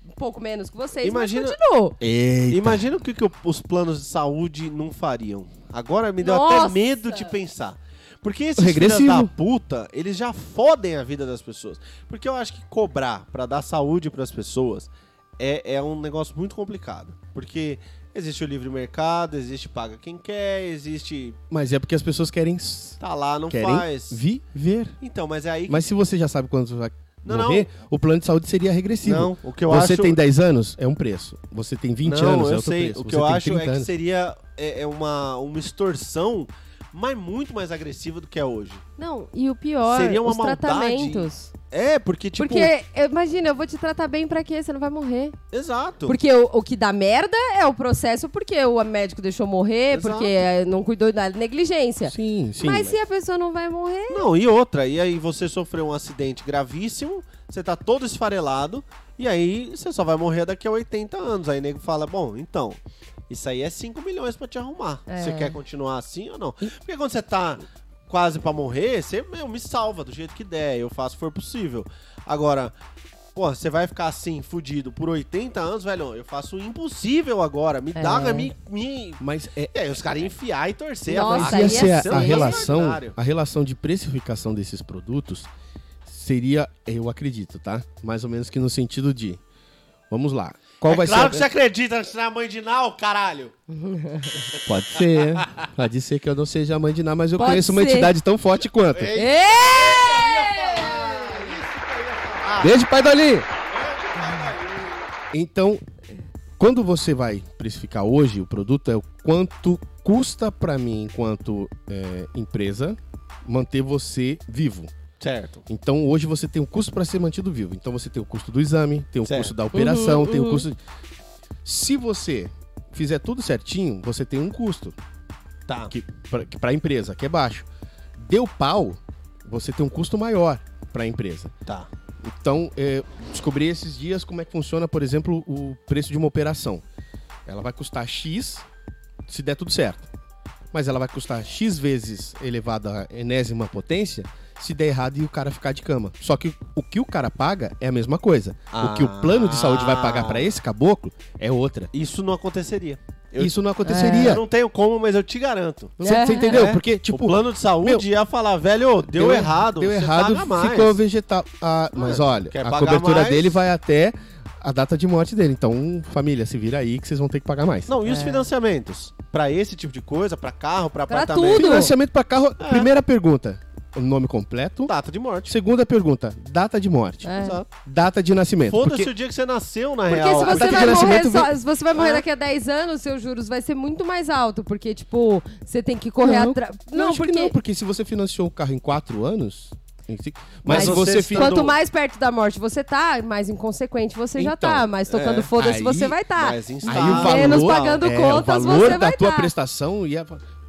Um pouco menos que vocês, Imagina- mas continuo. Eita. Imagina o que, que os planos de saúde não fariam. Agora me deu Nossa! até medo de pensar. Porque esses Regressivo. filhos da puta, eles já fodem a vida das pessoas. Porque eu acho que cobrar pra dar saúde pras pessoas é, é um negócio muito complicado. Porque existe o livre mercado, existe paga quem quer, existe Mas é porque as pessoas querem, tá lá, não querem faz. viver. Então, mas é aí que... Mas se você já sabe quando você vai Não, morrer, o plano de saúde seria regressivo. Não, o que eu você acho... tem 10 anos, é um preço. Você tem 20 não, anos, é eu outro sei. preço. O que Você eu acho 30 é que anos. seria é, é uma, uma extorsão, mas muito mais agressiva do que é hoje. Não, e o pior, Seria uma os maldade. tratamentos. É, porque, tipo... Porque, imagina, eu vou te tratar bem pra quê? Você não vai morrer. Exato. Porque o, o que dá merda é o processo porque o médico deixou morrer, Exato. porque eh, não cuidou da negligência. Sim, sim. mas se a pessoa não vai morrer, Não, e outra, e aí você sofreu um acidente gravíssimo, você tá todo esfarelado, e aí você só vai morrer daqui a 80 anos. Aí o nego fala, bom, então, isso aí é 5 milhões pra te arrumar. É. Você quer continuar assim ou não? Porque quando você tá quase pra morrer, você, meu, me salva do jeito que der, eu faço o que for possível. Agora, pô, você vai ficar assim, fudido, por 80 anos, velho, eu faço o impossível agora, me dá, É. me... me... Mas é, E aí os caras iam enfiar e torcer Nossa, a ia ia ser ser a, a relação, a relação de precificação desses produtos seria, eu acredito, tá? Mais ou menos que no sentido de, vamos lá. Qual é vai claro ser? que você acredita que você é a mãe de Nau, caralho. Pode ser, pode ser que eu não seja a mãe de Ná, mas eu Pode conheço uma ser. entidade tão forte quanto. Beijo, pai Dali! Então, quando você vai precificar hoje o produto, é o quanto custa pra mim, enquanto é, empresa, manter você vivo. Certo. Então, hoje você tem um custo para ser mantido vivo. Então, você tem o custo do exame, tem o Certo. custo da operação, Uhum, tem o uhum. custo. Se você fizer tudo certinho, você tem um custo Tá. que para a empresa, que é baixo. Deu pau, você tem um custo maior para a empresa. Tá. Então, é, descobri esses dias como é que funciona, por exemplo, o preço de uma operação. Ela vai custar X se der tudo certo. Mas ela vai custar X vezes elevado à enésima potência se der errado e o cara ficar de cama. Só que o que o cara paga é a mesma coisa. O que o plano de saúde vai pagar para esse caboclo é outra. Isso não aconteceria. Eu, Isso não eu aconteceria. não tenho como, mas eu te garanto. Você, É. entendeu? É. Porque, o tipo, plano de saúde meu, ia falar, velho, deu, errado. Deu você errado, paga mais. ficou vegetal. Ah, mas olha, quer a cobertura mais? dele vai até a data de morte dele. Então, família, se vira aí que vocês vão ter que pagar mais. Não, e os É. financiamentos? Pra esse tipo de coisa, pra carro, pra Pra apartamento. tudo. Financiamento para carro, É. primeira pergunta, o nome completo. Data de morte. Segunda pergunta, data de morte. É. Exato. Data de nascimento. Foda-se Porque o dia que você nasceu, na Porque real. se data você vai morrer, só- se você vai morrer Ah. daqui a 10 anos, seus juros vai ser muito mais alto, porque tipo, você tem que correr Não, atrás. não, Não, porque não, porque se você financiou o carro em quatro anos. em si- Mas Mas, se você quanto mais perto da morte você tá, mais inconsequente você já Então, tá, mais tocando é, foda-se você vai estar. o valor, Menos pagando é, contas, o valor você da vai tua tá. prestação ia.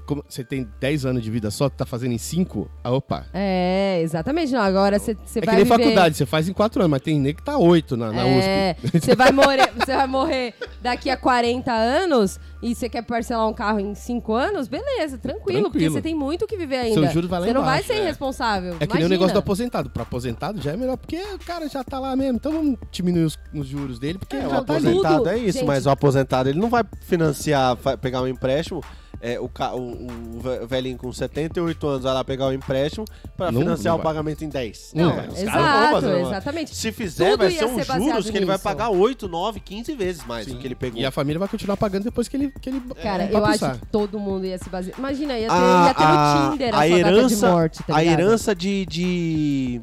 Como você tem 10 anos de vida só, tá fazendo em 5, ah, opa. É, exatamente. Não, agora você você É que vai nem viver... faculdade, você faz em 4 anos, mas tem nem que tá 8 na, na É, USP. você vai morrer, você vai morrer daqui a 40 anos e você quer parcelar um carro em 5 anos, beleza, tranquilo, porque Tranquilo. você tem muito o que viver ainda. Seu juro vai lá você não vai embaixo, ser é. irresponsável. É que nem o negócio do aposentado. Pra aposentado já é melhor, porque o cara já tá lá mesmo. Então vamos diminuir os, os juros dele, porque É, ele o já tá aposentado Tudo, é isso, gente. mas o aposentado ele não vai financiar, pegar um empréstimo. É, o, o, o ve- velhinho com 78 anos vai lá pegar o empréstimo pra Não- financiar não o pagamento em 10. Não, velho, os Exato, caras não vão fazer uma- exatamente. Se fizer, Tudo vai ser baseado juros que ele vai pagar 8, 9, 15 vezes mais do que ele pegou. E a família vai continuar pagando depois que ele, que ele Cara, eu acho que todo mundo ia se basear. Imagina, ia ter, A- ia ter a- no Tinder a, a sua data de herança- morte, tá a herança de, de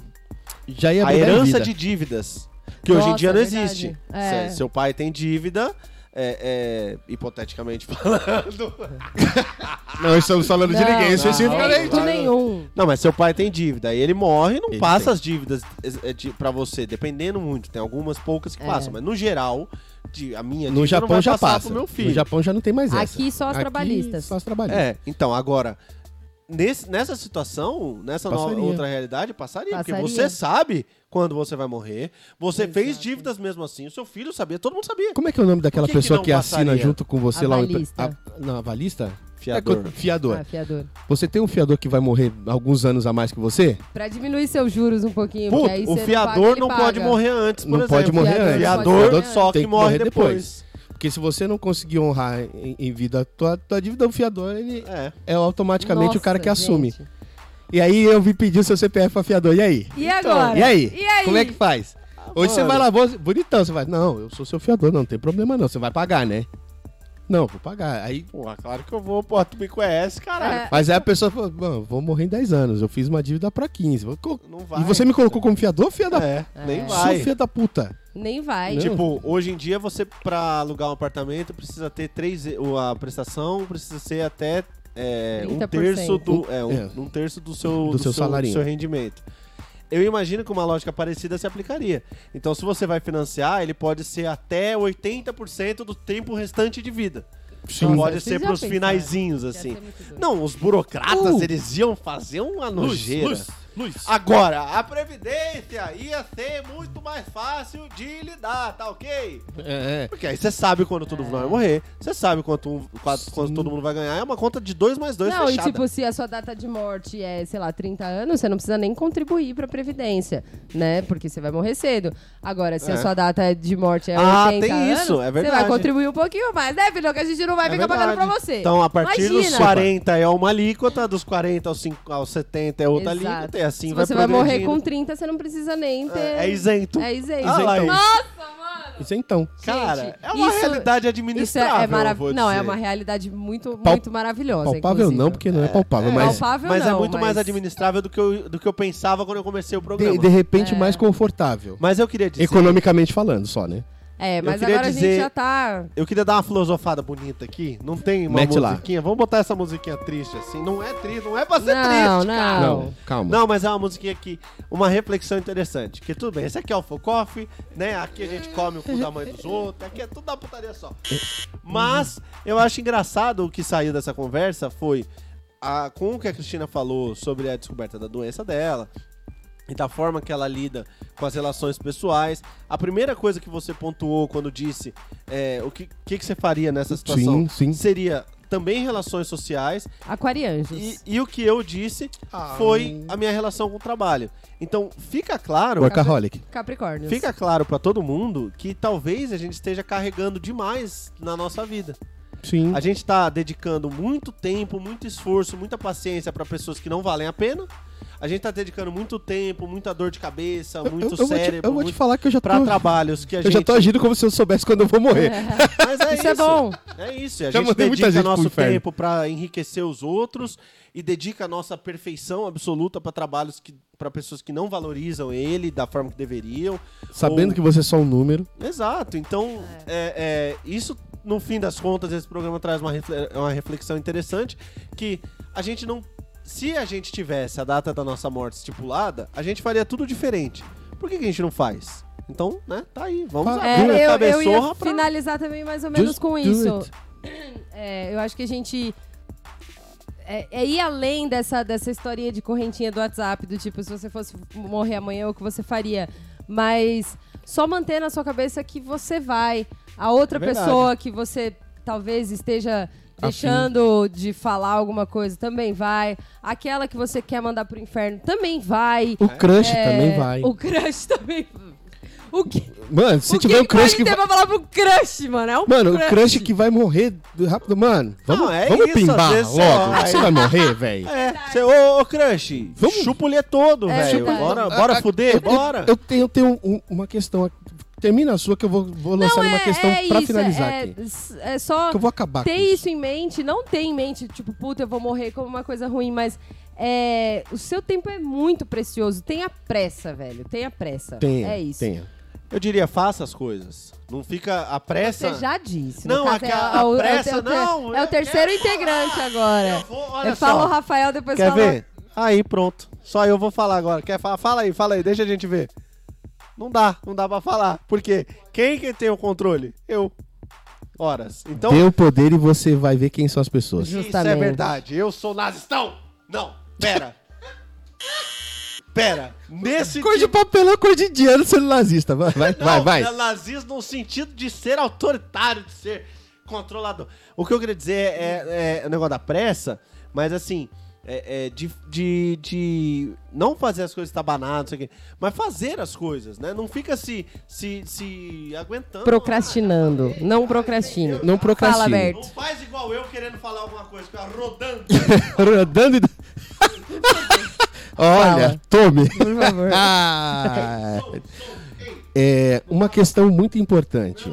Já ia a herança vida. de dívidas. Que hoje em Nossa, dia não é existe. É. Se- Seu pai tem dívida, é, é, hipoteticamente falando. Não, estamos falando de Não, ninguém não, especificamente. de nenhum. Não, mas seu pai tem dívida. Aí ele morre e não Ele passa tem. as dívidas é, de, pra você, dependendo muito. Tem algumas poucas que É. passam, mas no geral, de, a minha No dívida não Japão vai já passar passa. pro meu filho. No Japão já não tem mais essa. Aqui só as trabalhistas. Só as trabalhistas. É, então, agora, nesse, nessa situação, nessa nova, Passaria. outra realidade, passaria, Porque Passaria. você sabe quando você vai morrer. Você fez Exato. dívidas mesmo assim. O seu filho sabia, todo mundo sabia. Como é que é o nome daquela que que pessoa não que, assina passaria? junto com você lá? o. A, não, avalista? Fiador. É, fiador. Ah, fiador. Você tem um fiador que vai morrer alguns anos a mais que você? Pra diminuir seus juros um pouquinho, Puta, o você não paga, fiador não pode morrer antes, por não exemplo. pode morrer Fiador antes. não pode Fiador morrer só que morre depois. Porque se você não conseguir honrar em, em vida a tua, tua dívida, o fiador ele É. é automaticamente Nossa, o cara que assume. gente. E aí eu vim pedir o seu CPF pra fiador. E aí? E agora? E aí? E aí? Como é que faz? Hoje você vai lá, bo- bonitão, você vai. Não, eu sou seu fiador, não, não tem problema não. Você vai pagar, né? Não, vou pagar. Aí. Porra, claro que eu vou, pô, tu me conhece, caralho. É. Mas aí a pessoa falou, "Mano, vou morrer em 10 anos. Eu fiz uma dívida pra 15. Vou co- Não vai. E você me colocou como fiador, filha da É, nem É. vai. Sou filha da puta. Nem vai. Não. Tipo, hoje em dia você, pra alugar um apartamento, precisa ter três. A prestação precisa ser até é, um 30%. terço do. É, um, É. um terço do seu, Do seu salarinho. seu rendimento. Eu imagino que uma lógica parecida se aplicaria. Então, se você vai financiar, ele pode ser até 80% do tempo restante de vida. Nossa, pode ser pros finaizinhos, assim. Não, os burocratas, Uh! eles iam fazer uma nojeira. luz, luz. Agora, a Previdência ia ser muito mais fácil de lidar, tá ok? É, é. Porque aí você sabe quando todo mundo vai morrer, você sabe quanto, um- quanto, quanto todo mundo vai ganhar, é uma conta de 2 mais 2 Não, fechada. e tipo, se a sua data de morte é, sei lá, 30 anos, você não precisa nem contribuir pra Previdência, né? Porque você vai morrer cedo. Agora, se É. a sua data de morte é Ah, 80 tem isso, anos, é você verdade. vai contribuir um pouquinho mais, né, filho? Que a gente não vai É ficar pagando pra verdade. você. Então, a partir dos Imagina. 40 é uma alíquota, dos 40 aos, 5, aos 70 é outra Exato. alíquota, e assim Se vai você vai morrer progredindo. com 30, você não precisa nem ter... É, é isento. É isento. Ah, lá, Nossa, mano! Isso então. Cara, Gente, é uma isso- realidade Isso administrável, é, é maravilhoso. Não, é uma realidade muito, Pal- muito maravilhosa. Palpável inclusive. não, porque não é palpável, mas Palpável Mas é não, muito mais mas- administrável do que, eu, do que eu pensava quando eu comecei o programa. de, de repente É. mais confortável. Mas eu queria dizer... Economicamente falando, só, né? É, mas queria agora a dizer- gente já tá... Eu queria dar uma filosofada bonita aqui. Não tem uma Mete lá. musiquinha? Vamos botar essa musiquinha triste assim. Não é triste, não é pra ser Não, triste, não. cara. Não, calma. Não, mas é uma musiquinha aqui, uma reflexão interessante. Que tudo bem, esse aqui é o Focoff, né? Aqui a gente come o cu da mãe dos outros, aqui é tudo da putaria só. Mas eu acho engraçado o que saiu dessa conversa foi a, com o que a Cristina falou sobre a descoberta da doença dela e da forma que ela lida com as relações pessoais. A primeira coisa que você pontuou quando disse é, o que, que, que você faria nessa situação Sim, sim. seria também relações sociais Aquarianjos. e, e o que eu disse foi a minha relação com o trabalho. Então, fica claro, Workaholic. Capricórnios. fica claro pra todo mundo que talvez a gente esteja carregando demais na nossa vida. Sim. A gente tá dedicando muito tempo, muito esforço, muita paciência pra pessoas que não valem a pena. A gente tá dedicando muito tempo, muita dor de cabeça, Eu- muito eu, eu vou te, cérebro, eu vou te falar que eu já tô, pra trabalhos que a eu gente já tô agindo como se eu soubesse quando eu vou morrer. Mas é Isso é bom. É isso, a Já gente dedica nosso tempo pra enriquecer os outros e dedica a nossa perfeição absoluta pra trabalhos que para pessoas que não valorizam ele da forma que deveriam. Sabendo Ou- que você é só um número. Exato. Então, é, é, isso no fim das contas esse programa traz uma reflexão interessante que a gente não se a gente tivesse a data da nossa morte estipulada, a gente faria tudo diferente. Por que, que a gente não faz? Então, né, tá aí. Vamos É, abrir a eu, eu ia pra... finalizar também mais ou menos Just com isso. É, eu acho que a gente. É, é ir além dessa, dessa historinha de correntinha do WhatsApp, do tipo, se você fosse morrer amanhã, o que você faria. Mas só manter na sua cabeça que você vai. A outra É pessoa que você talvez esteja deixando de falar alguma coisa também vai. Aquela que você quer mandar pro inferno também vai. O crush É, também vai. O crush também. O que, Mano, se o tiver que um crush que vai... pra falar pro crush, mano? É um Mano, o crush que vai morrer rápido. Mano, vamos, Não, é vamos isso, pimbar logo. você Você vai morrer, velho? É, cê, ô, ô Crush, Vamos- chupa o todo, É velho. Bora, bora Ah, fuder, eu- bora. Eu, eu tenho, eu tenho um- uma questão. Termina a sua que eu vou, vou lançar Não, uma é, questão é pra isso, finalizar é, aqui. É só Que eu vou acabar ter com isso. isso em mente, não ter em mente, tipo, puta, eu vou morrer como uma coisa ruim, mas é, o seu tempo é muito precioso. Tenha pressa, velho. Tenha pressa. Tenha, é isso. tenha. Eu diria, faça as coisas. Não fica a pressa. Você já disse. Não, aquela- é, a o- é o- pressa, é o ter- não, É o terceiro integrante falar. agora. Eu vou- olha eu falo o Rafael, depois Quer fala... ver? Aí, pronto. Só eu vou falar agora. Quer falar? Fala aí, fala aí, deixa a gente ver. Não dá, não dá pra falar. Por quê? Quem que tem o controle? Eu. Horas. Então, Dê o poder e você vai ver quem são as pessoas. isso é Justamente. verdade. Eu sou nazistão. Não, pera. Pera, nesse Cor de papelão, cor de indiano, sendo nazista. Vai, vai, Não, vai. vai. é nazismo no sentido de ser autoritário, de ser controlador. O que eu queria dizer é, é o negócio da pressa, mas assim, é, é de, de, de não fazer as coisas estabanadas, não sei o quê, mas fazer as coisas, né? Não fica se, se, se aguentando. Procrastinando. Não procrastine. Não procrastine. Fala, Não Berto. faz igual eu querendo falar alguma coisa, fica rodando. Rodando e... Olha, Fala. tome. Por favor. Ah, é uma questão muito importante,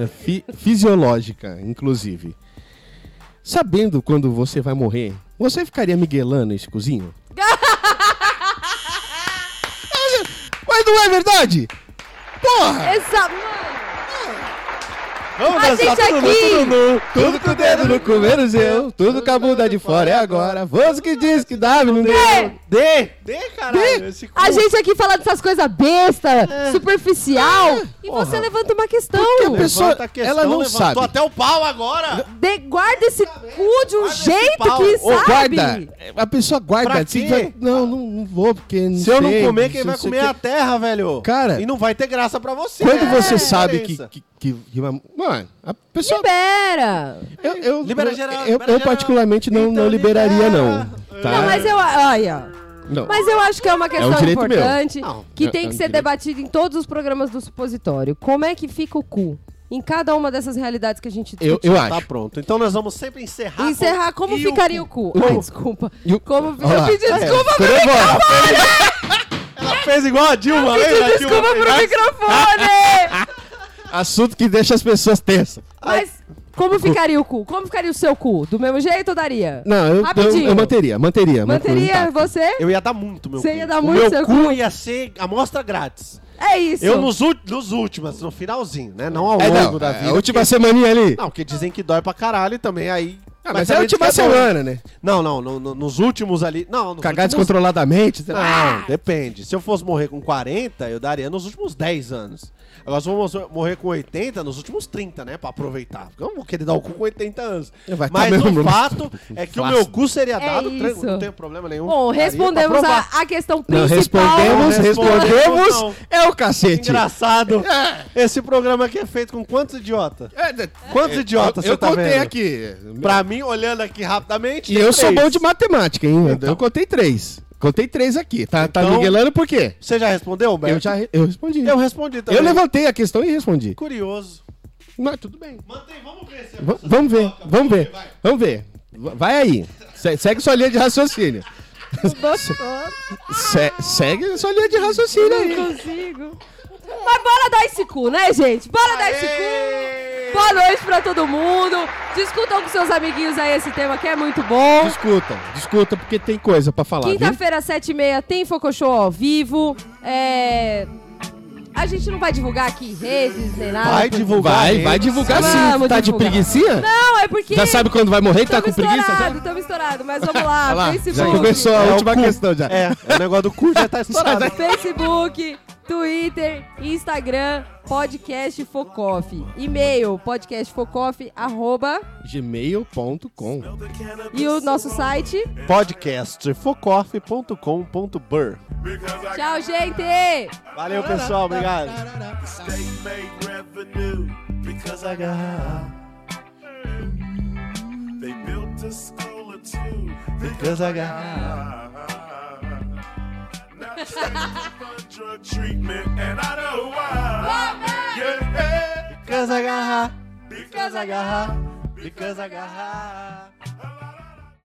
é fi- fisiológica, inclusive. Sabendo quando você vai morrer, você ficaria miguelando esse cozinho? Mas não é verdade? Porra! Vamos A dançar gente aqui- mundo. Tudo com o dedo no cu, menos eu. Tudo com a bunda de fora é agora. Você que diz que dá, não deu. Dê, dê, caralho. Esse cu. A gente aqui falando dessas coisas besta, superficial, e Porra. você levanta uma questão. Porque a pessoa- Levanta a questão, ela não levantou sabe. até o pau agora. De- guarda esse cu de um esse jeito pau. que Ô, sabe. guarda. A pessoa guarda. Pra assim, quê? vai- não, não, não vou, porque. Não Se eu não sei, comer, quem vai comer é a terra, velho. Cara, E não vai ter graça pra você. Quando É, você sabe que, diferença. que, que, que vai- Mano, a pessoa. Libera. Eu, eu, Libera eu- geral, eu, libera eu geral. particularmente não, Então não liberaria, libera. não. Tá? Não, mas eu. Olha. Não. Mas eu acho que é uma questão direito meu. importante Não, que é- tem é que um ser direito. debatida em todos os programas do supositório. Como é que fica o cu? Em cada uma dessas realidades que a gente Eu, discutiu. eu Tá acho. pronto. Então nós vamos sempre encerrar. Encerrar como E ficaria o cu. Ai, desculpa. O- Como eu pedi É, desculpa pro Ela nervosa. fez igual a Dilma, Pedi lembra? A Dilma desculpa pro microfone! Assunto que deixa as pessoas tensas. Mas como ficaria o cu? Como ficaria o seu cu? Do mesmo jeito ou daria? Não, eu, eu, eu manteria, manteria. Manteria você? Eu ia dar muito, meu Você cu. ia dar O muito meu seu cu cu? ia ser amostra grátis. É isso. Eu nos, nos últimos, no finalzinho, né? Não ao É, longo não, da é, vida. a última porque- semaninha ali. Não, porque dizem que dói pra caralho também, aí... Ah, mas é a última semana, né? Não, não, no- no- nos últimos ali... Não, nos Cagar últimos... descontroladamente. sei lá. Não, depende. Se eu fosse morrer com 40, eu daria nos últimos 10 anos. Agora, se eu morrer com 80, nos últimos 30, né? Pra aproveitar. Porque eu não vou querer dar o cu com 80 anos. Vai tá Mas mesmo, o fato é que o meu cu seria É dado, tran- isso. não tenho problema nenhum. Bom, respondemos a, a questão Não, principal. respondemos, Não respondemos. não. É o cacete. Engraçado. Esse programa aqui é feito com quantos idiotas? É, Quantos idiotas eu, você eu tá contei vendo? aqui. Pra mim, olhando aqui rapidamente. E tem eu sou três. bom de matemática, hein? Eu- Então. Eu contei três. Contei três aqui. Tá, tá Então- miguelando por quê? Você já respondeu, Beto? Eu já re- eu respondi. Eu respondi também. Eu levantei a questão e respondi. Curioso. Mas tudo bem. Mantém, vamos ver se é V- vamos ver, vamos ver. Vamos ver. Vai aí. Se- segue sua linha de raciocínio. Se- segue sua linha de raciocínio aí. Não consigo. Mas bora dar esse cu, né, gente? Bora dar esse cu. Boa noite pra todo mundo. Discutam com seus amiguinhos aí esse tema que é muito bom. Discuta, discuta, porque tem coisa pra falar? Quinta-feira, sete e meia, tem Focoshow ao vivo. É... A gente não vai divulgar aqui em redes nem nada. Vai divulgar. Vai, redes. vai divulgar Vamos sim. Tá de divulgar. preguicinha? Não, é porque... Já sabe quando vai morrer? Tá Tamo com preguiça? já? estourado, tamo estourado, mas vamos lá. Lá, Facebook. já começou a É o última questão já. É, o negócio do cu já tá estourado. Facebook, Twitter, Instagram, podcast Focoff. E-mail, podcastfocoff, arroba, Gmail.com e o nosso site. Podcast focoff.com.br Tchau, gente! Valeu, pessoal. Obrigado. Because I got. They drug treatment, and I know why. Yeah, Because I got. High. Because I got. High. Because I got.